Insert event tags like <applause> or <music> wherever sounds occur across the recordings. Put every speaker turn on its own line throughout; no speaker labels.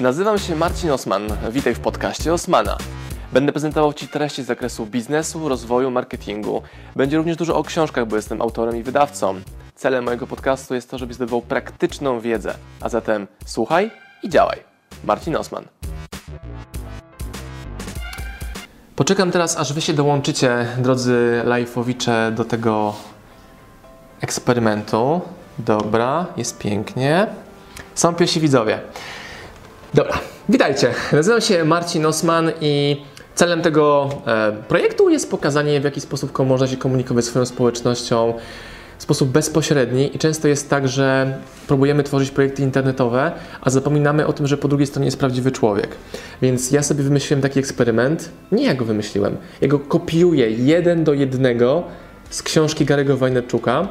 Nazywam się Marcin Osman. Witaj w podcaście Osmana. Będę prezentował Ci treści z zakresu biznesu, rozwoju, marketingu. Będzie również dużo o książkach, bo jestem autorem i wydawcą. Celem mojego podcastu jest to, żebyś zdobywał praktyczną wiedzę. A zatem słuchaj i działaj. Marcin Osman. Poczekam teraz, aż Wy się dołączycie, drodzy lajfowicze, do tego eksperymentu. Dobra, jest pięknie. Są pierwsi widzowie. Dobra, witajcie. Nazywam się Marcin Osman i celem tego e, projektu jest pokazanie, w jaki sposób można się komunikować swoją społecznością w sposób bezpośredni i często jest tak, że próbujemy tworzyć projekty internetowe, a zapominamy o tym, że po drugiej stronie jest prawdziwy człowiek. Więc ja sobie wymyśliłem taki eksperyment, nie ja go wymyśliłem, ja go kopiuję jeden do jednego z książki Gary'ego Wajnerczuka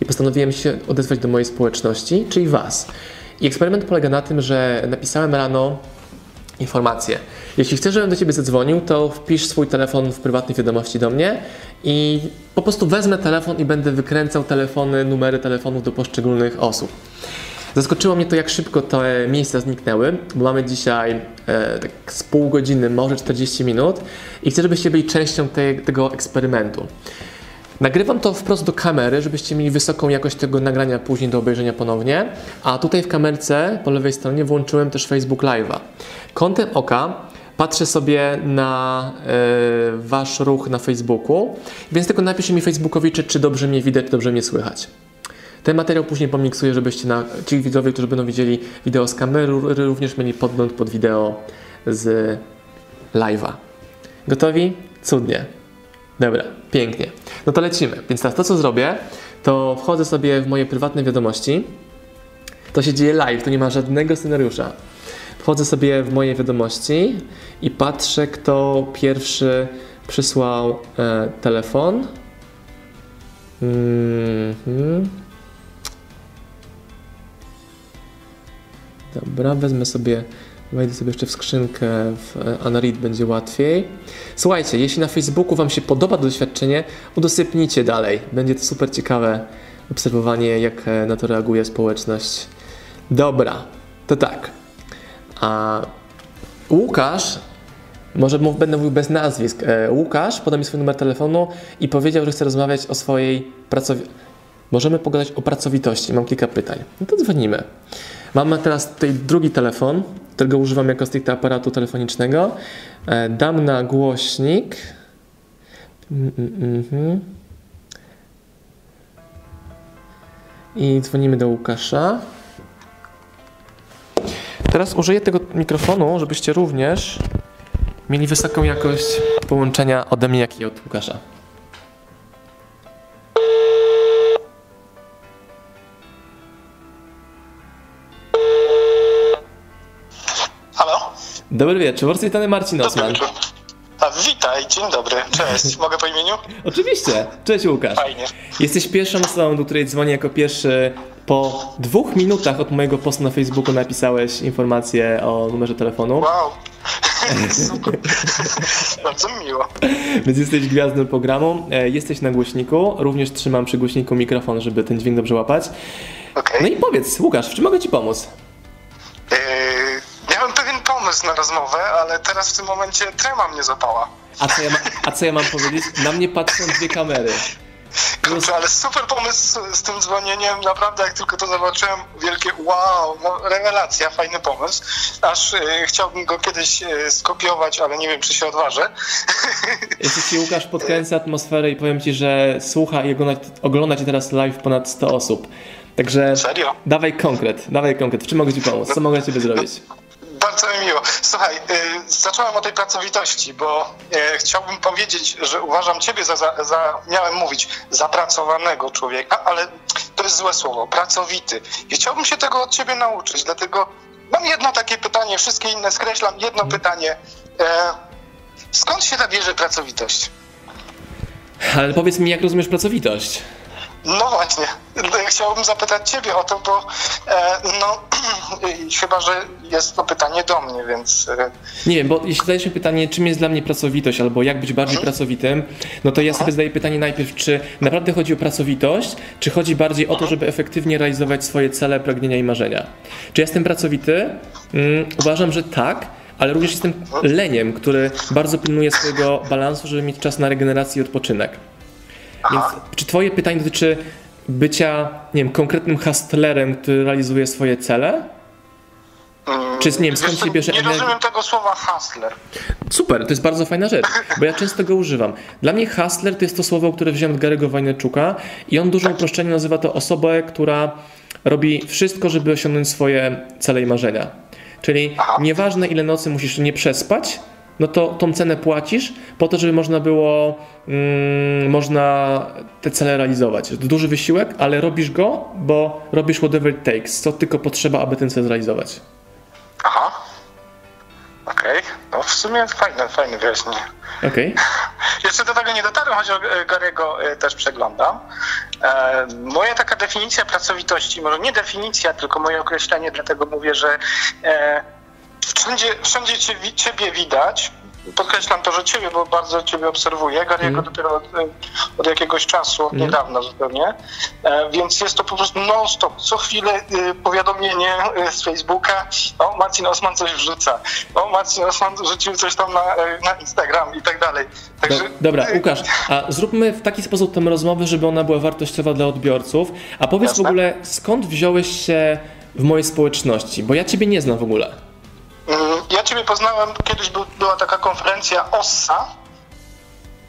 i postanowiłem się odezwać do mojej społeczności, czyli Was. I eksperyment polega na tym, że napisałem rano informację. Jeśli chcesz, żebym do Ciebie zadzwonił, to wpisz swój telefon w prywatnej wiadomości do mnie i po prostu wezmę telefon i będę wykręcał telefony, numery telefonów do poszczególnych osób. Zaskoczyło mnie to, jak szybko te miejsca zniknęły, bo mamy dzisiaj e, tak z pół godziny, może 40 minut i chcę, żebyście byli częścią te, tego eksperymentu. Nagrywam to wprost do kamery, żebyście mieli wysoką jakość tego nagrania później do obejrzenia ponownie. A tutaj w kamerce po lewej stronie włączyłem też Facebook Live'a. Kątem oka patrzę sobie na y, wasz ruch na Facebooku, więc tylko napiszcie mi Facebookowi, czy, czy dobrze mnie widać, czy dobrze mnie słychać. Ten materiał później pomiksuję, żebyście na, ci widzowie, którzy będą widzieli wideo z kamery, również mieli podgląd pod wideo z live'a. Gotowi? Cudnie. Dobra, pięknie. No to lecimy. Więc teraz to, co zrobię, to wchodzę sobie w moje prywatne wiadomości. To się dzieje live, to nie ma żadnego scenariusza. Wchodzę sobie w moje wiadomości i patrzę, kto pierwszy przysłał e, telefon. Mm -hmm. Dobra, wezmę sobie Wejdę sobie jeszcze w skrzynkę w e, Anarid, będzie łatwiej. Słuchajcie, jeśli na Facebooku Wam się podoba to doświadczenie, udostępnijcie dalej. Będzie to super ciekawe obserwowanie, jak e, na to reaguje społeczność. Dobra, to tak. A Łukasz, może będę mówił bez nazwisk. E, Łukasz podał mi swój numer telefonu i powiedział, że chce rozmawiać o swojej pracowitości. Możemy pogadać o pracowitości. Mam kilka pytań. No to dzwonimy. Mamy teraz tutaj drugi telefon, którego używam jako stricte aparatu telefonicznego. E, dam na głośnik. Mm, mm, mm. I dzwonimy do Łukasza. Teraz użyję tego mikrofonu, żebyście również mieli wysoką jakość połączenia ode mnie, jak i od Łukasza. Dobry wieczór, tej Marcin Osman. Dobry wieczór.
A, witaj, dzień dobry, cześć. <laughs> Mogę po imieniu?
Oczywiście, cześć Łukasz.
Fajnie.
Jesteś pierwszą osobą, do której dzwonię jako pierwszy. Po dwóch minutach od mojego postu na Facebooku napisałeś informację o numerze telefonu.
Wow. <laughs> Super. <laughs> Bardzo miło.
Więc jesteś gwiazdą programu, e, jesteś na głośniku, również trzymam przy głośniku mikrofon, żeby ten dźwięk dobrze łapać.
Okay.
No i powiedz, Łukasz, w czym mogę Ci pomóc?
Pomysł na rozmowę, ale teraz w tym momencie trema mnie zapała.
A co ja, ma, a co ja mam powiedzieć? Na mnie patrzą dwie kamery.
Kurczę, ale super pomysł z tym dzwonieniem, naprawdę jak tylko to zobaczyłem, wielkie wow, no, rewelacja, fajny pomysł. Aż y, chciałbym go kiedyś y, skopiować, ale nie wiem, czy się odważę. <laughs>
Jeśli ci Łukasz podkręca atmosferę i powiem ci, że słucha i ogląda, ogląda cię teraz live ponad 100 osób. Także
Serio?
dawaj konkret, dawaj konkret. W czym mogę ci pomóc? Co mogę ciebie zrobić?
Bardzo mi miło. Słuchaj, y, zacząłem o tej pracowitości, bo y, chciałbym powiedzieć, że uważam Ciebie za, za, za, miałem mówić, zapracowanego człowieka, ale to jest złe słowo, pracowity. I chciałbym się tego od Ciebie nauczyć, dlatego mam jedno takie pytanie, wszystkie inne skreślam, jedno mhm. pytanie. E, skąd się ta bierze pracowitość?
Ale powiedz mi, jak rozumiesz pracowitość?
No właśnie, chciałbym zapytać Ciebie o to, bo e, no <clears throat> chyba, że jest to pytanie do mnie, więc... E...
Nie wiem, bo jeśli zadajesz mi pytanie, czym jest dla mnie pracowitość, albo jak być bardziej hmm. pracowitym, no to ja sobie hmm. zadaję pytanie najpierw, czy naprawdę chodzi o pracowitość, czy chodzi bardziej o to, mhm. żeby efektywnie realizować swoje cele, pragnienia i marzenia. Czy jestem pracowity? Mm, uważam, że tak, ale również jestem leniem, który bardzo pilnuje swojego balansu, żeby mieć czas na regenerację i odpoczynek. Więc czy twoje pytanie dotyczy bycia, nie wiem, konkretnym hustlerem, który realizuje swoje cele?
Mm, czy nie wiem, skąd się bierze Nie rozumiem tego słowa hustler.
Super, to jest bardzo fajna rzecz, bo ja często go używam. Dla mnie hustler to jest to słowo, które wziąłem od Gary'ego Wajneczuka i on dużo uproszczeniu nazywa to osobę, która robi wszystko, żeby osiągnąć swoje cele i marzenia. Czyli nieważne ile nocy musisz nie przespać, no to tą cenę płacisz po to, żeby można było mm, można te cele realizować. To duży wysiłek, ale robisz go, bo robisz whatever it takes, co tylko potrzeba, aby ten cel zrealizować.
Aha. Okej, okay. no w sumie fajne, fajne wyjaśnienie.
Okej. Okay. <laughs>
Jeszcze do tego nie dotarłem, choć Gary'ego e, też przeglądam. E, moja taka definicja pracowitości, może nie definicja, tylko moje określenie, dlatego mówię, że e, wszędzie, wszędzie ciebie widać, podkreślam to, że ciebie, bo bardzo ciebie obserwuję. Gary'ego mm. dopiero od, od, jakiegoś czasu, od mm. niedawna zupełnie. E, więc jest to po prostu non-stop. Co chwilę e, powiadomienie e, z Facebooka, o Marcin Osman coś wrzuca, o Marcin Osman rzucił coś tam na, e, na Instagram i tak dalej.
Także... Dobra, Łukasz, a zróbmy w taki sposób tę rozmowę, żeby ona była wartościowa dla odbiorców. A powiedz Jasne? w ogóle, skąd wziąłeś się w mojej społeczności? Bo ja ciebie nie znam w ogóle.
Ciebie poznałem, kiedyś był, była taka konferencja OSSA.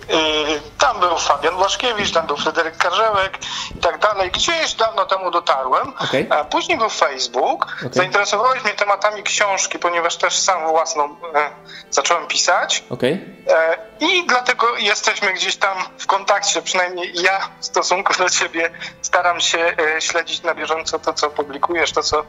Yy, tam był Fabian Błaszkiewicz, tam był Fryderyk Karzełek i tak dalej. Gdzieś dawno temu dotarłem. Okay. A później był Facebook. Okay. Zainteresowałeś mnie tematami książki, ponieważ też sam własną e, zacząłem pisać.
Okay.
E, I dlatego jesteśmy gdzieś tam w kontakcie, przynajmniej ja w stosunku do ciebie staram się e, śledzić na bieżąco to, co publikujesz, to, co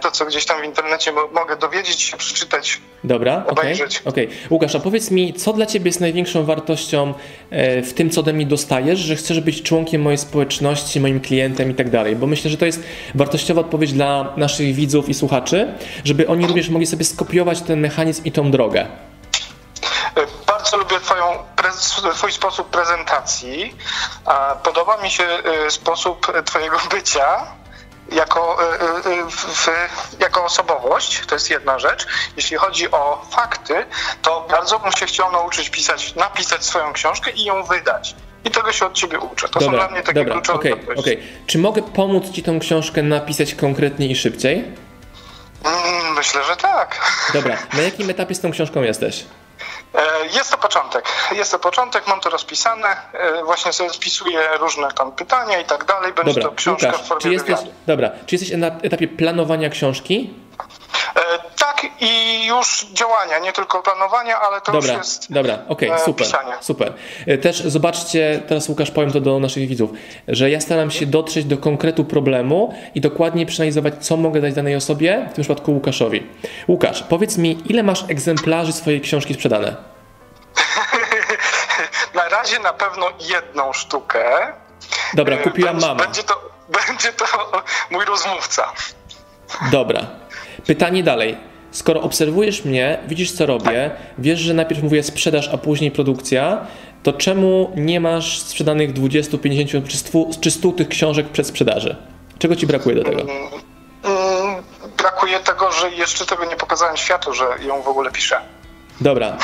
to, co gdzieś tam w internecie mogę dowiedzieć się, przeczytać,
Dobra, obejrzeć. Okej, okay, okay. Łukasz, a powiedz mi, co dla Ciebie jest największą wartością e, w tym, co ode mnie dostajesz, że chcesz być członkiem mojej społeczności, moim klientem i tak dalej? Bo myślę, że to jest wartościowa odpowiedź dla naszych widzów i słuchaczy, żeby oni również mogli sobie skopiować ten mechanizm i tą drogę.
E, bardzo lubię twoją, Twój sposób prezentacji. Podoba mi się sposób Twojego <laughs> bycia jako, e, e, w, jako osobowość, to jest jedna rzecz. Jeśli chodzi o fakty, to bardzo bym się chciał nauczyć pisać, napisać swoją książkę i ją wydać. I tego się od ciebie uczę. To dobra, są dla mnie takie dobra, kluczowe
okay, okay. Czy mogę pomóc ci tą książkę napisać konkretniej i szybciej?
Mm, myślę, że tak.
Dobra, na jakim etapie z tą książką jesteś?
E, jest to początek. Jest to początek, mam to rozpisane. E, właśnie sobie spisuję różne tam pytania i tak dalej. Będzie dobra, to książka Łukasz, w formie
czy jesteś, Dobra, czy jesteś na etapie planowania książki?
E, i już działania, nie tylko planowania, ale to
dobra,
już jest
Dobra, okej, okay, super, pisanie. super. Też zobaczcie, teraz Łukasz powiem to do naszych widzów, że ja staram się dotrzeć do konkretu problemu i dokładnie przeanalizować, co mogę dać danej osobie, w tym przypadku Łukaszowi. Łukasz, powiedz mi, ile masz egzemplarzy swojej książki sprzedane? <laughs>
na razie na pewno jedną sztukę.
Dobra, kupiła będzie, mama.
Będzie to, <laughs> będzie to mój rozmówca.
Dobra. Pytanie dalej. Skoro obserwujesz mnie, widzisz co robię, wiesz, że najpierw mówię sprzedaż, a później produkcja, to czemu nie masz sprzedanych 20, 50 czy 100, czy 100 tych książek przed sprzedaży? Czego ci brakuje do tego? Mm,
brakuje tego, że jeszcze tego nie pokazałem światu, że ją w ogóle piszę.
Dobra,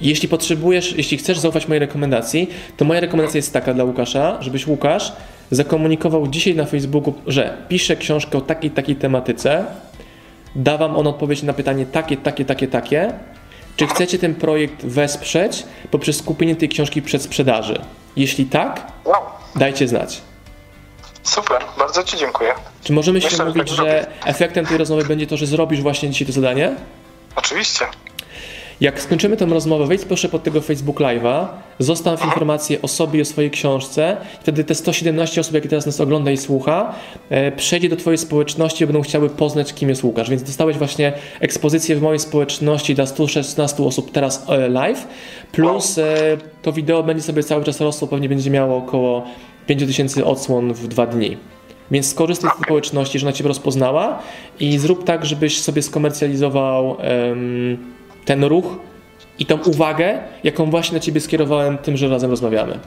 jeśli potrzebujesz, jeśli chcesz zaufać mojej rekomendacji, to moja rekomendacja jest taka dla Łukasza, żebyś Łukasz zakomunikował dzisiaj na Facebooku, że pisze książkę o takiej, takiej tematyce, da wam on odpowiedź na pytanie takie, takie, takie, takie. Czy chcecie ten projekt wesprzeć poprzez skupienie tej książki przed sprzedaży? Jeśli tak, dajcie znać.
Super, bardzo Ci dziękuję.
Czy możemy się mówić, że efektem tej rozmowy będzie to, że zrobisz właśnie dzisiaj to zadanie?
Oczywiście.
Jak skończymy tę rozmowę, wejdź proszę pod tego Facebook Live'a, zostaw informację o sobie i o swojej książce. Wtedy te 117 osób, jakie teraz nas ogląda i słucha, e, przejdzie do Twojej społeczności i będą chciały poznać, kim jest Łukasz. Więc dostałeś właśnie ekspozycję w mojej społeczności dla 116 osób teraz e, live, plus e, to wideo będzie sobie cały czas rosło, pewnie będzie miało około 5000 odsłon w dwa dni. Więc skorzystaj z tej społeczności, że ona Cię rozpoznała i zrób tak, żebyś sobie skomercjalizował em, ten ruch i tą uwagę, jaką właśnie na Ciebie skierowałem tym, że razem rozmawiamy.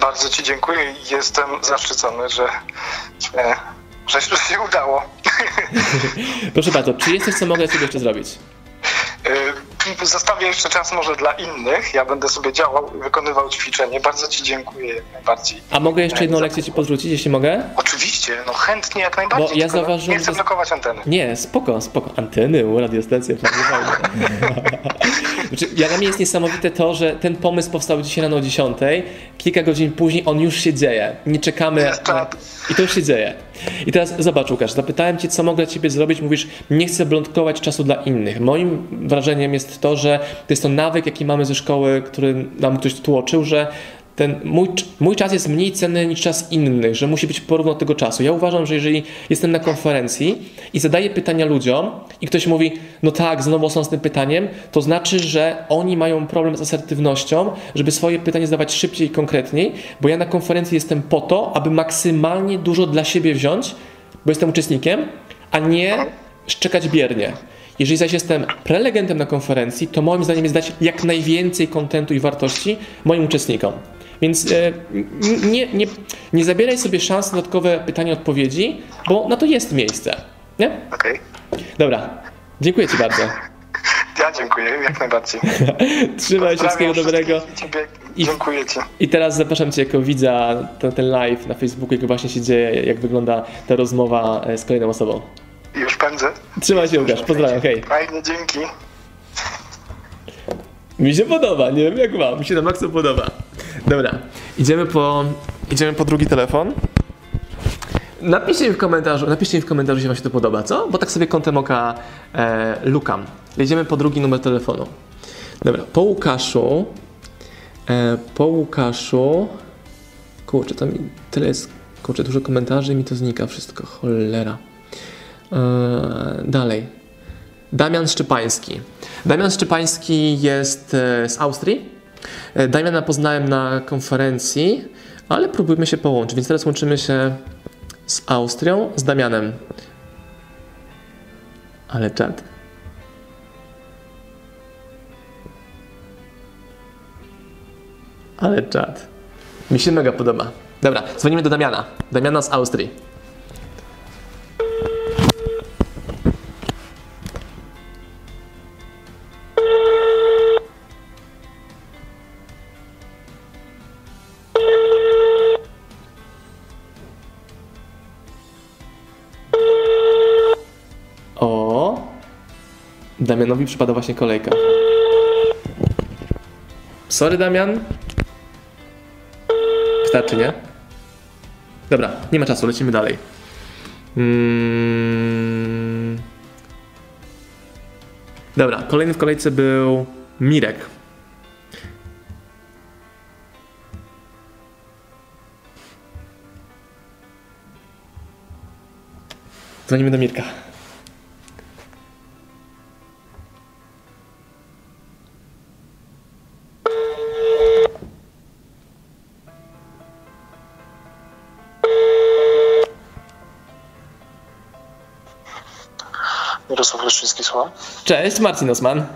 Bardzo Ci dziękuję i jestem zaszczycony, że, e, że, się udało. <laughs>
Proszę bardzo, czy jest coś, co mogę Ciebie jeszcze zrobić?
E, Zostawię jeszcze czas może dla innych. Ja będę sobie działał i wykonywał ćwiczenie. Bardzo Ci dziękuję jak najbardziej.
A mogę jeszcze jedną
Za-
lekcję Ci podrzucić, jeśli mogę?
Oczywiście, no chętnie jak najbardziej.
Bo ja zauważyłem,
Nie chcę blokować anteny.
Nie, spoko, spoko. Anteny, u, radiostacja, <laughs> znaczy, ja dla mnie jest niesamowite to, że ten pomysł powstał dzisiaj rano o 10, kilka godzin później on już się dzieje. Nie czekamy na...
czad.
i to już się dzieje. I teraz zobacz Łukasz, zapytałem Cię, co mogę dla Ciebie zrobić, mówisz, nie chcę blokkować czasu dla innych. Moim wrażeniem jest to, że to jest to nawyk, jaki mamy ze szkoły, który nam ktoś tłoczył, że ten mój, mój czas jest mniej cenny niż czas innych, że musi być porówno tego czasu. Ja uważam, że jeżeli jestem na konferencji i zadaję pytania ludziom i ktoś mówi, no tak, znowu są z tym pytaniem, to znaczy, że oni mają problem z asertywnością, żeby swoje pytanie zadawać szybciej i konkretniej, bo ja na konferencji jestem po to, aby maksymalnie dużo dla siebie wziąć, bo jestem uczestnikiem, a nie szczekać biernie. Jeżeli zaś jestem prelegentem na konferencji, to moim zdaniem jest dać jak najwięcej kontentu i wartości moim uczestnikom. Więc e, nie, nie, nie zabieraj sobie szans na dodatkowe pytania, odpowiedzi, bo na to jest miejsce. Nie?
Okej.
Dobra. Dziękuję Ci bardzo. <laughs>
Ja dziękuję, jak najbardziej. <laughs>
Trzymaj się, wszystkiego dobrego.
i Dziękuję Ci.
I teraz zapraszam Cię jako widza ten, ten live na Facebooku, jak właśnie się dzieje, jak wygląda ta rozmowa e, z kolejną osobą.
Już pędzę.
Trzymaj się, Łukasz. Pozdrawiam, hej.
Fajnie, dzięki.
Mi się podoba, nie wiem jak wam, mi się na maksa podoba. Dobra, idziemy po, idziemy po drugi telefon. Napiszcie mi w komentarzu, napiszcie mi w komentarzu, jeśli wam się to podoba, co? Bo tak sobie kątem oka e, lukam. Jedziemy po drugi numer telefonu. Dobra, po Łukaszu, e, po Łukaszu, kurczę, tam tyle jest, kurczę, dużo komentarzy i mi to znika wszystko, cholera. E, dalej. Damian Szczypański. Damian Szczypański jest e, z Austrii. E, Damiana poznałem na konferencji, ale próbujmy się połączyć, więc teraz łączymy się z Austrią, z Damianem. Ale czad. Ale czad. Mi się mega podoba. Dobra, dzwonimy do Damiana. Damiana z Austrii. Damianowi przypada właśnie kolejka. Sorry, Damian. Wystarczy, nie? Dobra, nie ma czasu, lecimy dalej. Mm. Dobra, kolejny w kolejce był Mirek. Dzwonimy do Mirka. Cześć, Marcin Osman.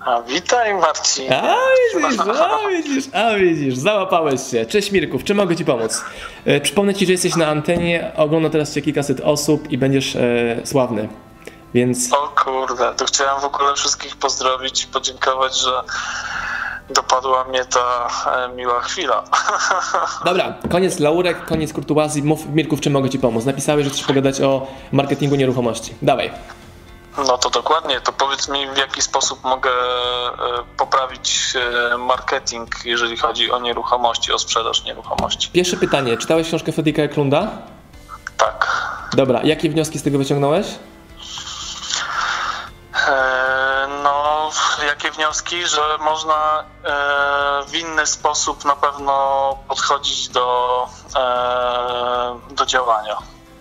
A witaj Marcin.
A widzisz, a widzisz, a widzisz, załapałeś się. Cześć Mirków, czy mogę Ci pomóc? E, przypomnę Ci, że jesteś na antenie, ogląda teraz Cię kilkaset osób i będziesz e, sławny. Więc
O kurde, to chciałem w ogóle wszystkich pozdrowić i podziękować, że dopadła mnie ta e, miła chwila. <laughs>
dobra, koniec laurek, koniec kurtuazji. Mów Mirków, czy mogę Ci pomóc? Napisałeś, że chcesz pogadać o marketingu nieruchomości. Dawaj.
No to dokładnie, to powiedz mi w jaki sposób mogę e, poprawić e, marketing, jeżeli chodzi o nieruchomości, o sprzedaż nieruchomości.
Pierwsze pytanie, czytałeś książkę Fredrika Eklunda?
Tak.
Dobra, jakie wnioski z tego wyciągnąłeś?
E, No, jakie wnioski, że można w inny sposób na pewno podchodzić do, do działania.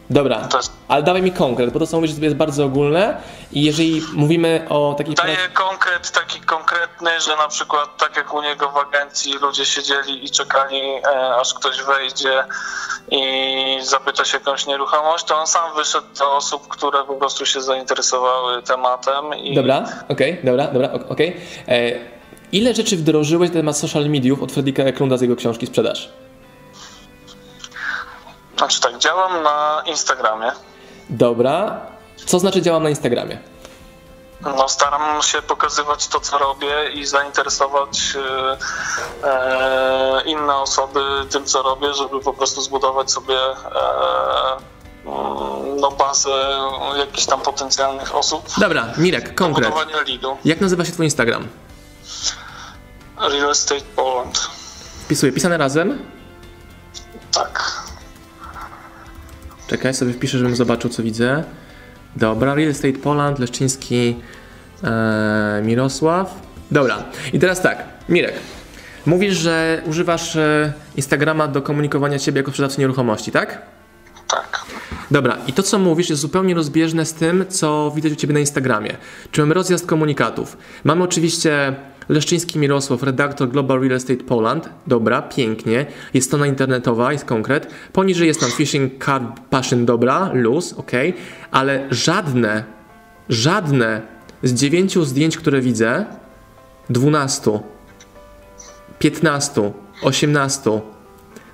Dobra, ale dawaj mi konkret, bo to co mówisz jest bardzo ogólne i jeżeli mówimy o takiej
Daję
pracy-
konkret taki konkretny, że na przykład tak jak u niego w agencji ludzie siedzieli i czekali, e, aż ktoś wejdzie i zapyta się jakąś nieruchomość, to on sam wyszedł do osób, które po prostu się zainteresowały tematem i
Dobra, okej, dobra, dobra, ok- okej. E, Ile rzeczy wdrożyłeś na temat social mediów od Fredrika Eklunda z jego książki Sprzedaż?
Znaczy tak, działam na Instagramie.
Dobra. Co znaczy działam na Instagramie?
No, staram się pokazywać to, co robię i zainteresować e, e, inne osoby tym, co robię, żeby po prostu zbudować sobie e, mm, no, bazę jakichś tam potencjalnych osób.
Dobra, Mirek, konkret. Jak nazywa się twój Instagram?
Real Estate Poland.
Wpisuję pisane razem.
Tak.
Czekaj, sobie wpiszę, żebym zobaczył, co widzę. Dobra, Real Estate Poland, Leszczyński, e, Mirosław. Dobra, i teraz tak, Mirek. Mówisz, że używasz e, Instagrama do komunikowania ciebie jako sprzedawcy nieruchomości, tak?
Tak.
Dobra, i to co mówisz jest zupełnie rozbieżne z tym, co widać u Ciebie na Instagramie. Czy mamy rozjazd komunikatów. Mamy oczywiście Leszczyński Mirosław, redaktor Global Real Estate Poland. Dobra, pięknie. Jest strona internetowa, jest konkret. Poniżej jest tam Fishing Card Passion, dobra, luz, ok. Ale żadne, żadne z dziewięciu zdjęć, które widzę, 12, 15, 18,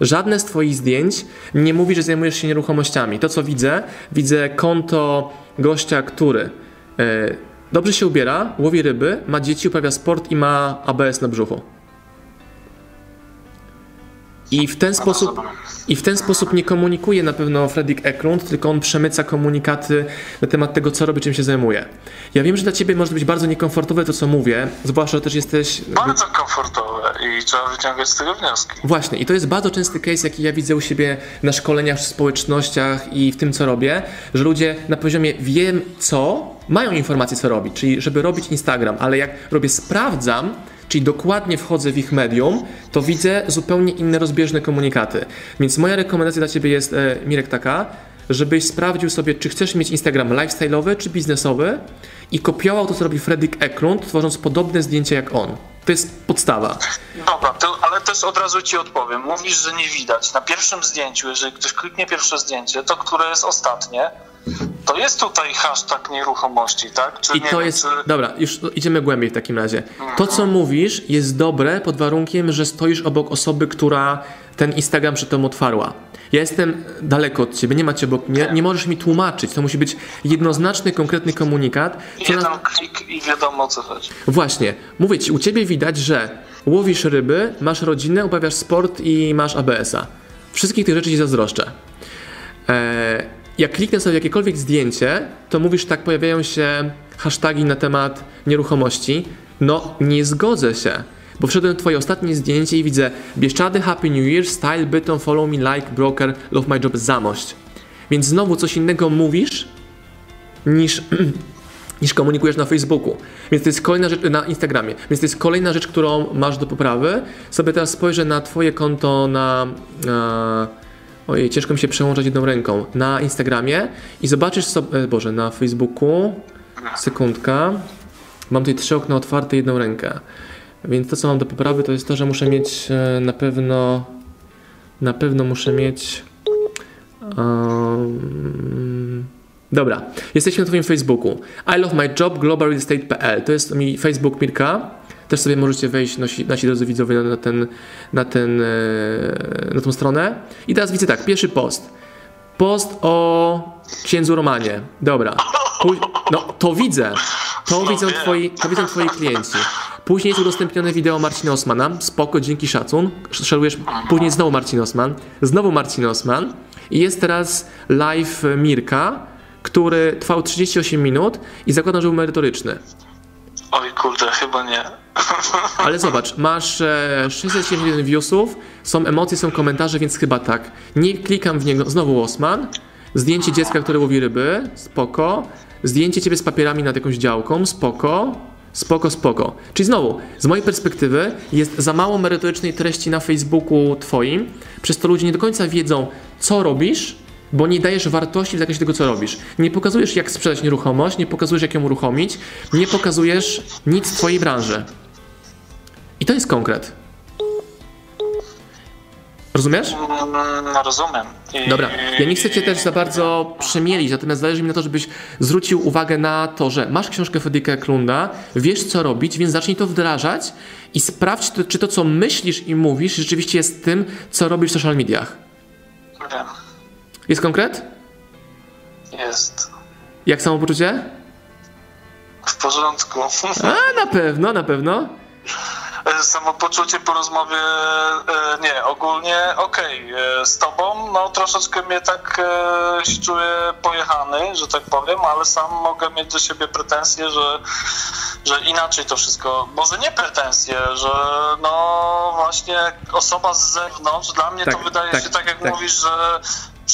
Żadne z Twoich zdjęć nie mówi, że zajmujesz się nieruchomościami. To, co widzę, widzę konto gościa, który e, dobrze się ubiera, łowi ryby, ma dzieci, uprawia sport i ma ABS na brzuchu. I w ten sposób, i w ten sposób nie komunikuje na pewno Fredrik Eklund, tylko on przemyca komunikaty na temat tego, co robi, czym się zajmuje. Ja wiem, że dla Ciebie może być bardzo niekomfortowe to, co mówię, zwłaszcza, że też jesteś
Bardzo komfortowe i trzeba wyciągać z tego wnioski.
Właśnie, i to jest bardzo częsty case, jaki ja widzę u siebie na szkoleniach w społecznościach i w tym, co robię, że ludzie na poziomie wiem co, mają informację, co robić, czyli żeby robić Instagram, ale jak robię sprawdzam, czyli dokładnie wchodzę w ich medium, to widzę zupełnie inne rozbieżne komunikaty. Więc moja rekomendacja dla Ciebie jest, e, Mirek, taka, żebyś sprawdził sobie, czy chcesz mieć Instagram lifestyle'owy czy biznesowy i kopiował to, co robi Fredrik Eklund, tworząc podobne zdjęcia jak on. To jest podstawa.
Dobra, to, ale też od razu ci odpowiem. Mówisz, że nie widać. Na pierwszym zdjęciu, jeżeli ktoś kliknie pierwsze zdjęcie, to które jest ostatnie, to jest tutaj hashtag nieruchomości, tak? Czy
I to
wiem,
jest.
Czy...
Dobra, już idziemy głębiej w takim razie. To, co mówisz, jest dobre pod warunkiem, że stoisz obok osoby, która ten Instagram przed tobą otwarła. Ja jestem daleko od ciebie, nie macie obok mnie, nie możesz mi tłumaczyć. To musi być jednoznaczny, konkretny komunikat. Co
Jeden
na...
klik i wiadomo o co chodzi.
Właśnie, mówię ci, u ciebie widać, że łowisz ryby, masz rodzinę, uprawiasz sport i masz ABS-a. Wszystkich tych rzeczy ci zazdroszczę. Eee, jak kliknę sobie jakiekolwiek zdjęcie, to mówisz tak, pojawiają się hasztagi na temat nieruchomości. No, nie zgodzę się. Bo wszedłem w twoje ostatnie zdjęcie i widzę Bieszczady, Happy New Year, Style, Bytom, Follow Me, Like, Broker, Love My Job, Zamość. Więc znowu coś innego mówisz niż, <clears throat> niż komunikujesz na Facebooku. Więc to jest kolejna rzecz na Instagramie. Więc to jest kolejna rzecz, którą masz do poprawy. Sobie teraz spojrzę na twoje konto na... na Ojej, ciężko mi się przełączać jedną ręką. Na Instagramie i zobaczysz sobie, Boże, na Facebooku, sekundka, mam tutaj trzy okna otwarte, jedną rękę. Więc to, co mam do poprawy, to jest to, że muszę mieć e, na pewno, na pewno muszę mieć, um, dobra, jesteśmy na twoim Facebooku. I love my job, globalrealestate.pl, to jest mi Facebook Mirka. Też sobie możecie wejść, nasi, nasi drodzy widzowie, na, ten, na, ten, e, na tą stronę. I teraz widzę tak, pierwszy post. Post o księdzu Romanie. Dobra. Pój- no, to widzę. To widzą, twoi, to widzą twoi klienci. Później jest udostępnione wideo Marcina Osmana. Spoko, dzięki szacun. Szerujesz. Później znowu Marcin Osman. Znowu Marcin Osman. I jest teraz live Mirka, który trwał 38 minut i zakładam, że był merytoryczny.
Oj kurde, chyba nie. <laughs>
Ale zobacz, masz e, 671 viewsów, są emocje, są komentarze, więc chyba tak. Nie klikam w niego, znowu Osman. Zdjęcie dziecka, które łowi ryby, spoko. Zdjęcie ciebie z papierami nad jakąś działką, spoko. Spoko, spoko. Czyli znowu, z mojej perspektywy jest za mało merytorycznej treści na Facebooku Twoim, przez to ludzie nie do końca wiedzą, co robisz, bo nie dajesz wartości w zakresie tego, co robisz. Nie pokazujesz, jak sprzedać nieruchomość, nie pokazujesz, jak ją uruchomić, nie pokazujesz nic w Twojej branży. I to jest konkret. Rozumiesz?
Mm, rozumiem. I...
Dobra, ja nie chcę Cię też za bardzo przemielić, natomiast zależy mi na to, żebyś zwrócił uwagę na to, że masz książkę Fedrika Klunda, wiesz co robić, więc zacznij to wdrażać i sprawdź, czy to, co myślisz i mówisz, rzeczywiście jest tym, co robisz w social mediach.
Wiem.
Jest konkret?
Jest.
Jak samopoczucie?
W porządku.
A, na pewno, na pewno.
Samopoczucie po rozmowie, e, nie, ogólnie okej. Okay. Z tobą, no troszeczkę mnie tak e, się czuję pojechany, że tak powiem, ale sam mogę mieć do siebie pretensje, że, że inaczej to wszystko, może nie pretensje, że no właśnie osoba z zewnątrz, dla mnie
Tak,
to wydaje
tak,
się tak jak
tak.
mówisz, że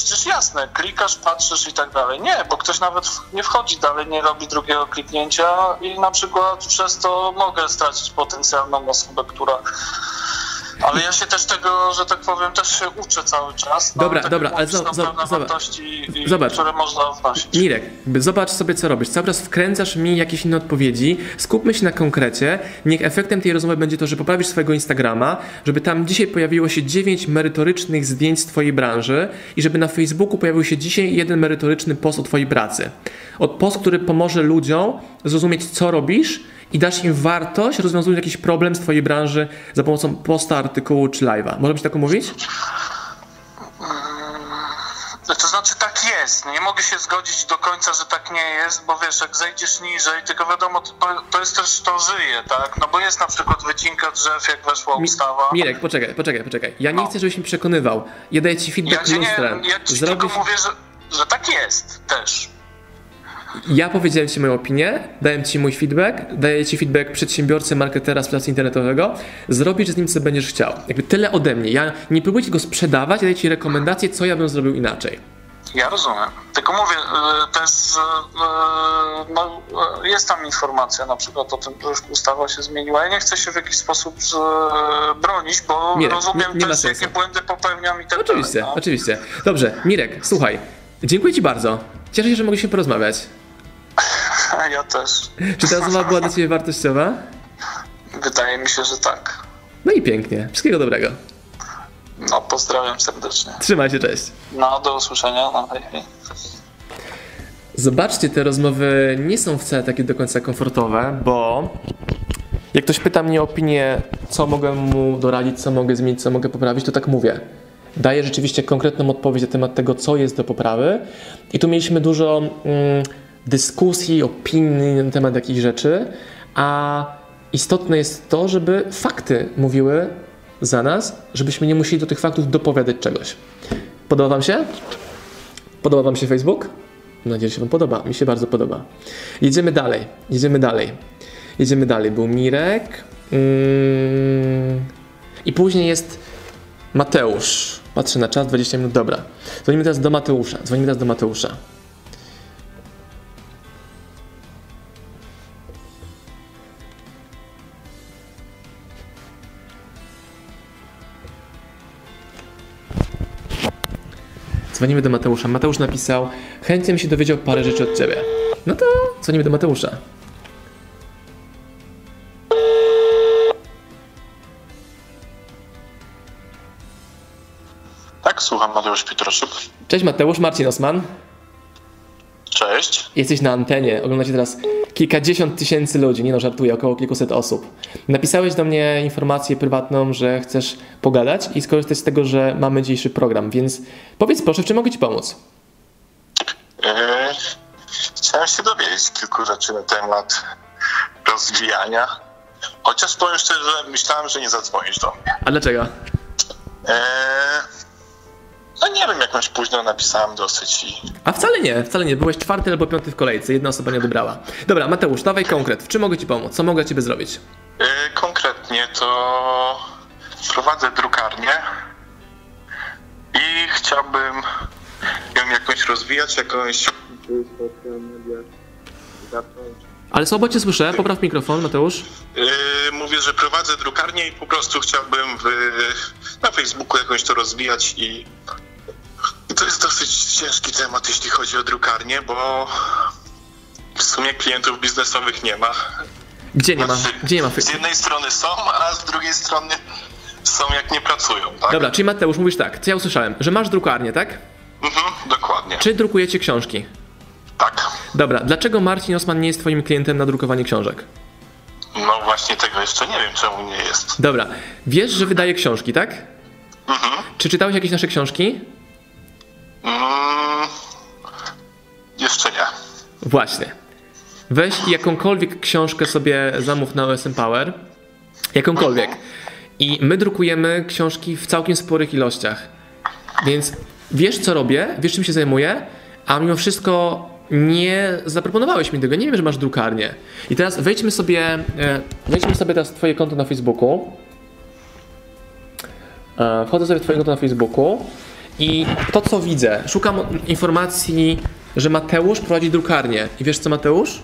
przecież jasne, klikasz, patrzysz i tak dalej. Nie, bo ktoś nawet nie wchodzi dalej, nie robi drugiego kliknięcia i na przykład przez to mogę stracić potencjalną osobę, która... Ale ja się też tego, że tak powiem, też się uczę cały czas.
Dobra,
tak
dobra, ale zobacz. Zobacz.
które można wnosić.
Mirek, zobacz sobie, co robisz. Cały czas wkręcasz mi jakieś inne odpowiedzi. Skupmy się na konkrecie. Niech efektem tej rozmowy będzie to, że poprawisz swojego Instagrama, żeby tam dzisiaj pojawiło się 9 merytorycznych zdjęć z Twojej branży i żeby na Facebooku pojawił się dzisiaj jeden merytoryczny post o Twojej pracy. Od post, który pomoże ludziom zrozumieć, co robisz i dasz im wartość, rozwiązując jakiś problem z Twojej branży za pomocą posta, artykułu czy live'a. Możemy ci tak mówić?
To znaczy tak jest. Nie mogę się zgodzić do końca, że tak nie jest, bo wiesz, jak zejdziesz niżej, tylko wiadomo, to, to jest też to żyje, tak? No bo jest na przykład wycinka drzew, jak weszła ustawa.
Mirek, poczekaj, poczekaj, poczekaj. Ja nie
No.
chcę, żebyś mi przekonywał. Ja daję ci
Ja
feedback
nie,
lustrem.
ja ci
Zrobisz...
tylko mówię, że, że tak jest też.
Ja powiedziałem ci moją opinię, dałem ci mój feedback, daję ci feedback przedsiębiorcy, marketera, sprzedawcy internetowego. Zrobisz z nim, co będziesz chciał. Jakby tyle ode mnie. Ja nie próbuję ci go sprzedawać, daję ci rekomendacje, co ja bym zrobił inaczej.
Ja rozumiem. Tylko mówię, y, też y, y, no, jest tam informacja na przykład o tym, że już ustawa się zmieniła. Ja nie chcę się w jakiś sposób bronić, bo
Nie,
rozumiem
nie- nie
też, jakie błędy popełniam i tak
Oczywiście,
dalej. no.
oczywiście. Dobrze, Mirek, słuchaj. Dziękuję ci bardzo. Cieszę się, że mogliśmy porozmawiać. <laughs>
Ja też.
Czy ta rozmowa była dla ciebie wartościowa?
Wydaje mi się, że tak.
No i pięknie. Wszystkiego dobrego.
No, pozdrawiam serdecznie.
Trzymaj się, cześć.
No, do usłyszenia. No, hej, hej.
Zobaczcie, te rozmowy nie są wcale takie do końca komfortowe, bo jak ktoś pyta mnie o opinię, co mogę mu doradzić, co mogę zmienić, co mogę poprawić, to tak mówię. Daję rzeczywiście konkretną odpowiedź na temat tego, co jest do poprawy. I tu mieliśmy dużo mm, dyskusji, opinii na temat jakichś rzeczy, a istotne jest to, żeby fakty mówiły za nas, żebyśmy nie musieli do tych faktów dopowiadać czegoś. Podoba Wam się? Podoba Wam się Facebook? Mam nadzieję, że się Wam podoba. Mi się bardzo podoba. Jedziemy dalej. Jedziemy dalej. Jedziemy dalej. Był Mirek. Mm, I później jest Mateusz. Patrzę na czas, 20 minut. Dobra. Dzwonimy teraz do Mateusza. Dzwonimy teraz do Mateusza. Dzwonimy do Mateusza. Mateusz napisał: Chętnie bym się dowiedział parę rzeczy od ciebie. No to dzwonimy do Mateusza.
Tak, słucham Mateusz Pietroszuk.
Cześć Mateusz, Marcin Osman.
Cześć.
Jesteś na antenie. Oglądacie teraz kilkadziesiąt tysięcy ludzi. Nie no, żartuję, około kilkuset osób. Napisałeś do mnie informację prywatną, że chcesz pogadać i skorzystać z tego, że mamy dzisiejszy program. Więc powiedz proszę, w czym mogę ci pomóc?
E, chciałem się dowiedzieć kilku rzeczy na temat rozwijania. Chociaż powiem szczerze, myślałem, że nie zadzwonisz do mnie.
A dlaczego?
E, no nie wiem, jakąś późno napisałem dosyć i
A wcale nie, wcale nie. Byłeś czwarty albo piąty w kolejce. Jedna osoba nie odebrała. Dobra, Mateusz, dawaj konkret. W czym mogę ci pomóc? Co mogę ciebie zrobić?
e, konkretnie to prowadzę drukarnię i chciałbym ją jakoś rozwijać, jakąś
Ale słabo cię słyszę, popraw mikrofon, Mateusz.
Yy, mówię, że prowadzę drukarnię i po prostu chciałbym w, na Facebooku jakoś to rozwijać i to jest dosyć ciężki temat, jeśli chodzi o drukarnię, bo w sumie klientów biznesowych nie ma.
Gdzie nie ma?
Znaczy,
Gdzie nie ma?
Z jednej strony są, a z drugiej strony są jak nie pracują, tak?
Dobra, czyli Mateusz, mówisz tak, co ja usłyszałem, że masz drukarnię, tak?
Mhm, dokładnie.
Czy drukujecie książki?
Tak.
Dobra, dlaczego Marcin Osman nie jest twoim klientem na drukowanie książek?
No właśnie tego jeszcze nie wiem, czemu nie jest.
Dobra, wiesz, że wydaje książki, tak?
Mhm.
Czy czytałeś jakieś nasze książki?
Mm, jeszcze nie.
Właśnie. Weź jakąkolwiek książkę sobie zamów na OSM Power. Jakąkolwiek. I my drukujemy książki w całkiem sporych ilościach. Więc wiesz, co robię, wiesz, czym się zajmuję, a mimo wszystko nie zaproponowałeś mi tego. Nie wiem, że masz drukarnię. I teraz wejdźmy sobie, e, wejdźmy sobie teraz twoje konto na Facebooku. E, Wchodzę sobie w twoje konto na Facebooku i to, co widzę, szukam informacji, że Mateusz prowadzi drukarnię. I wiesz co, Mateusz?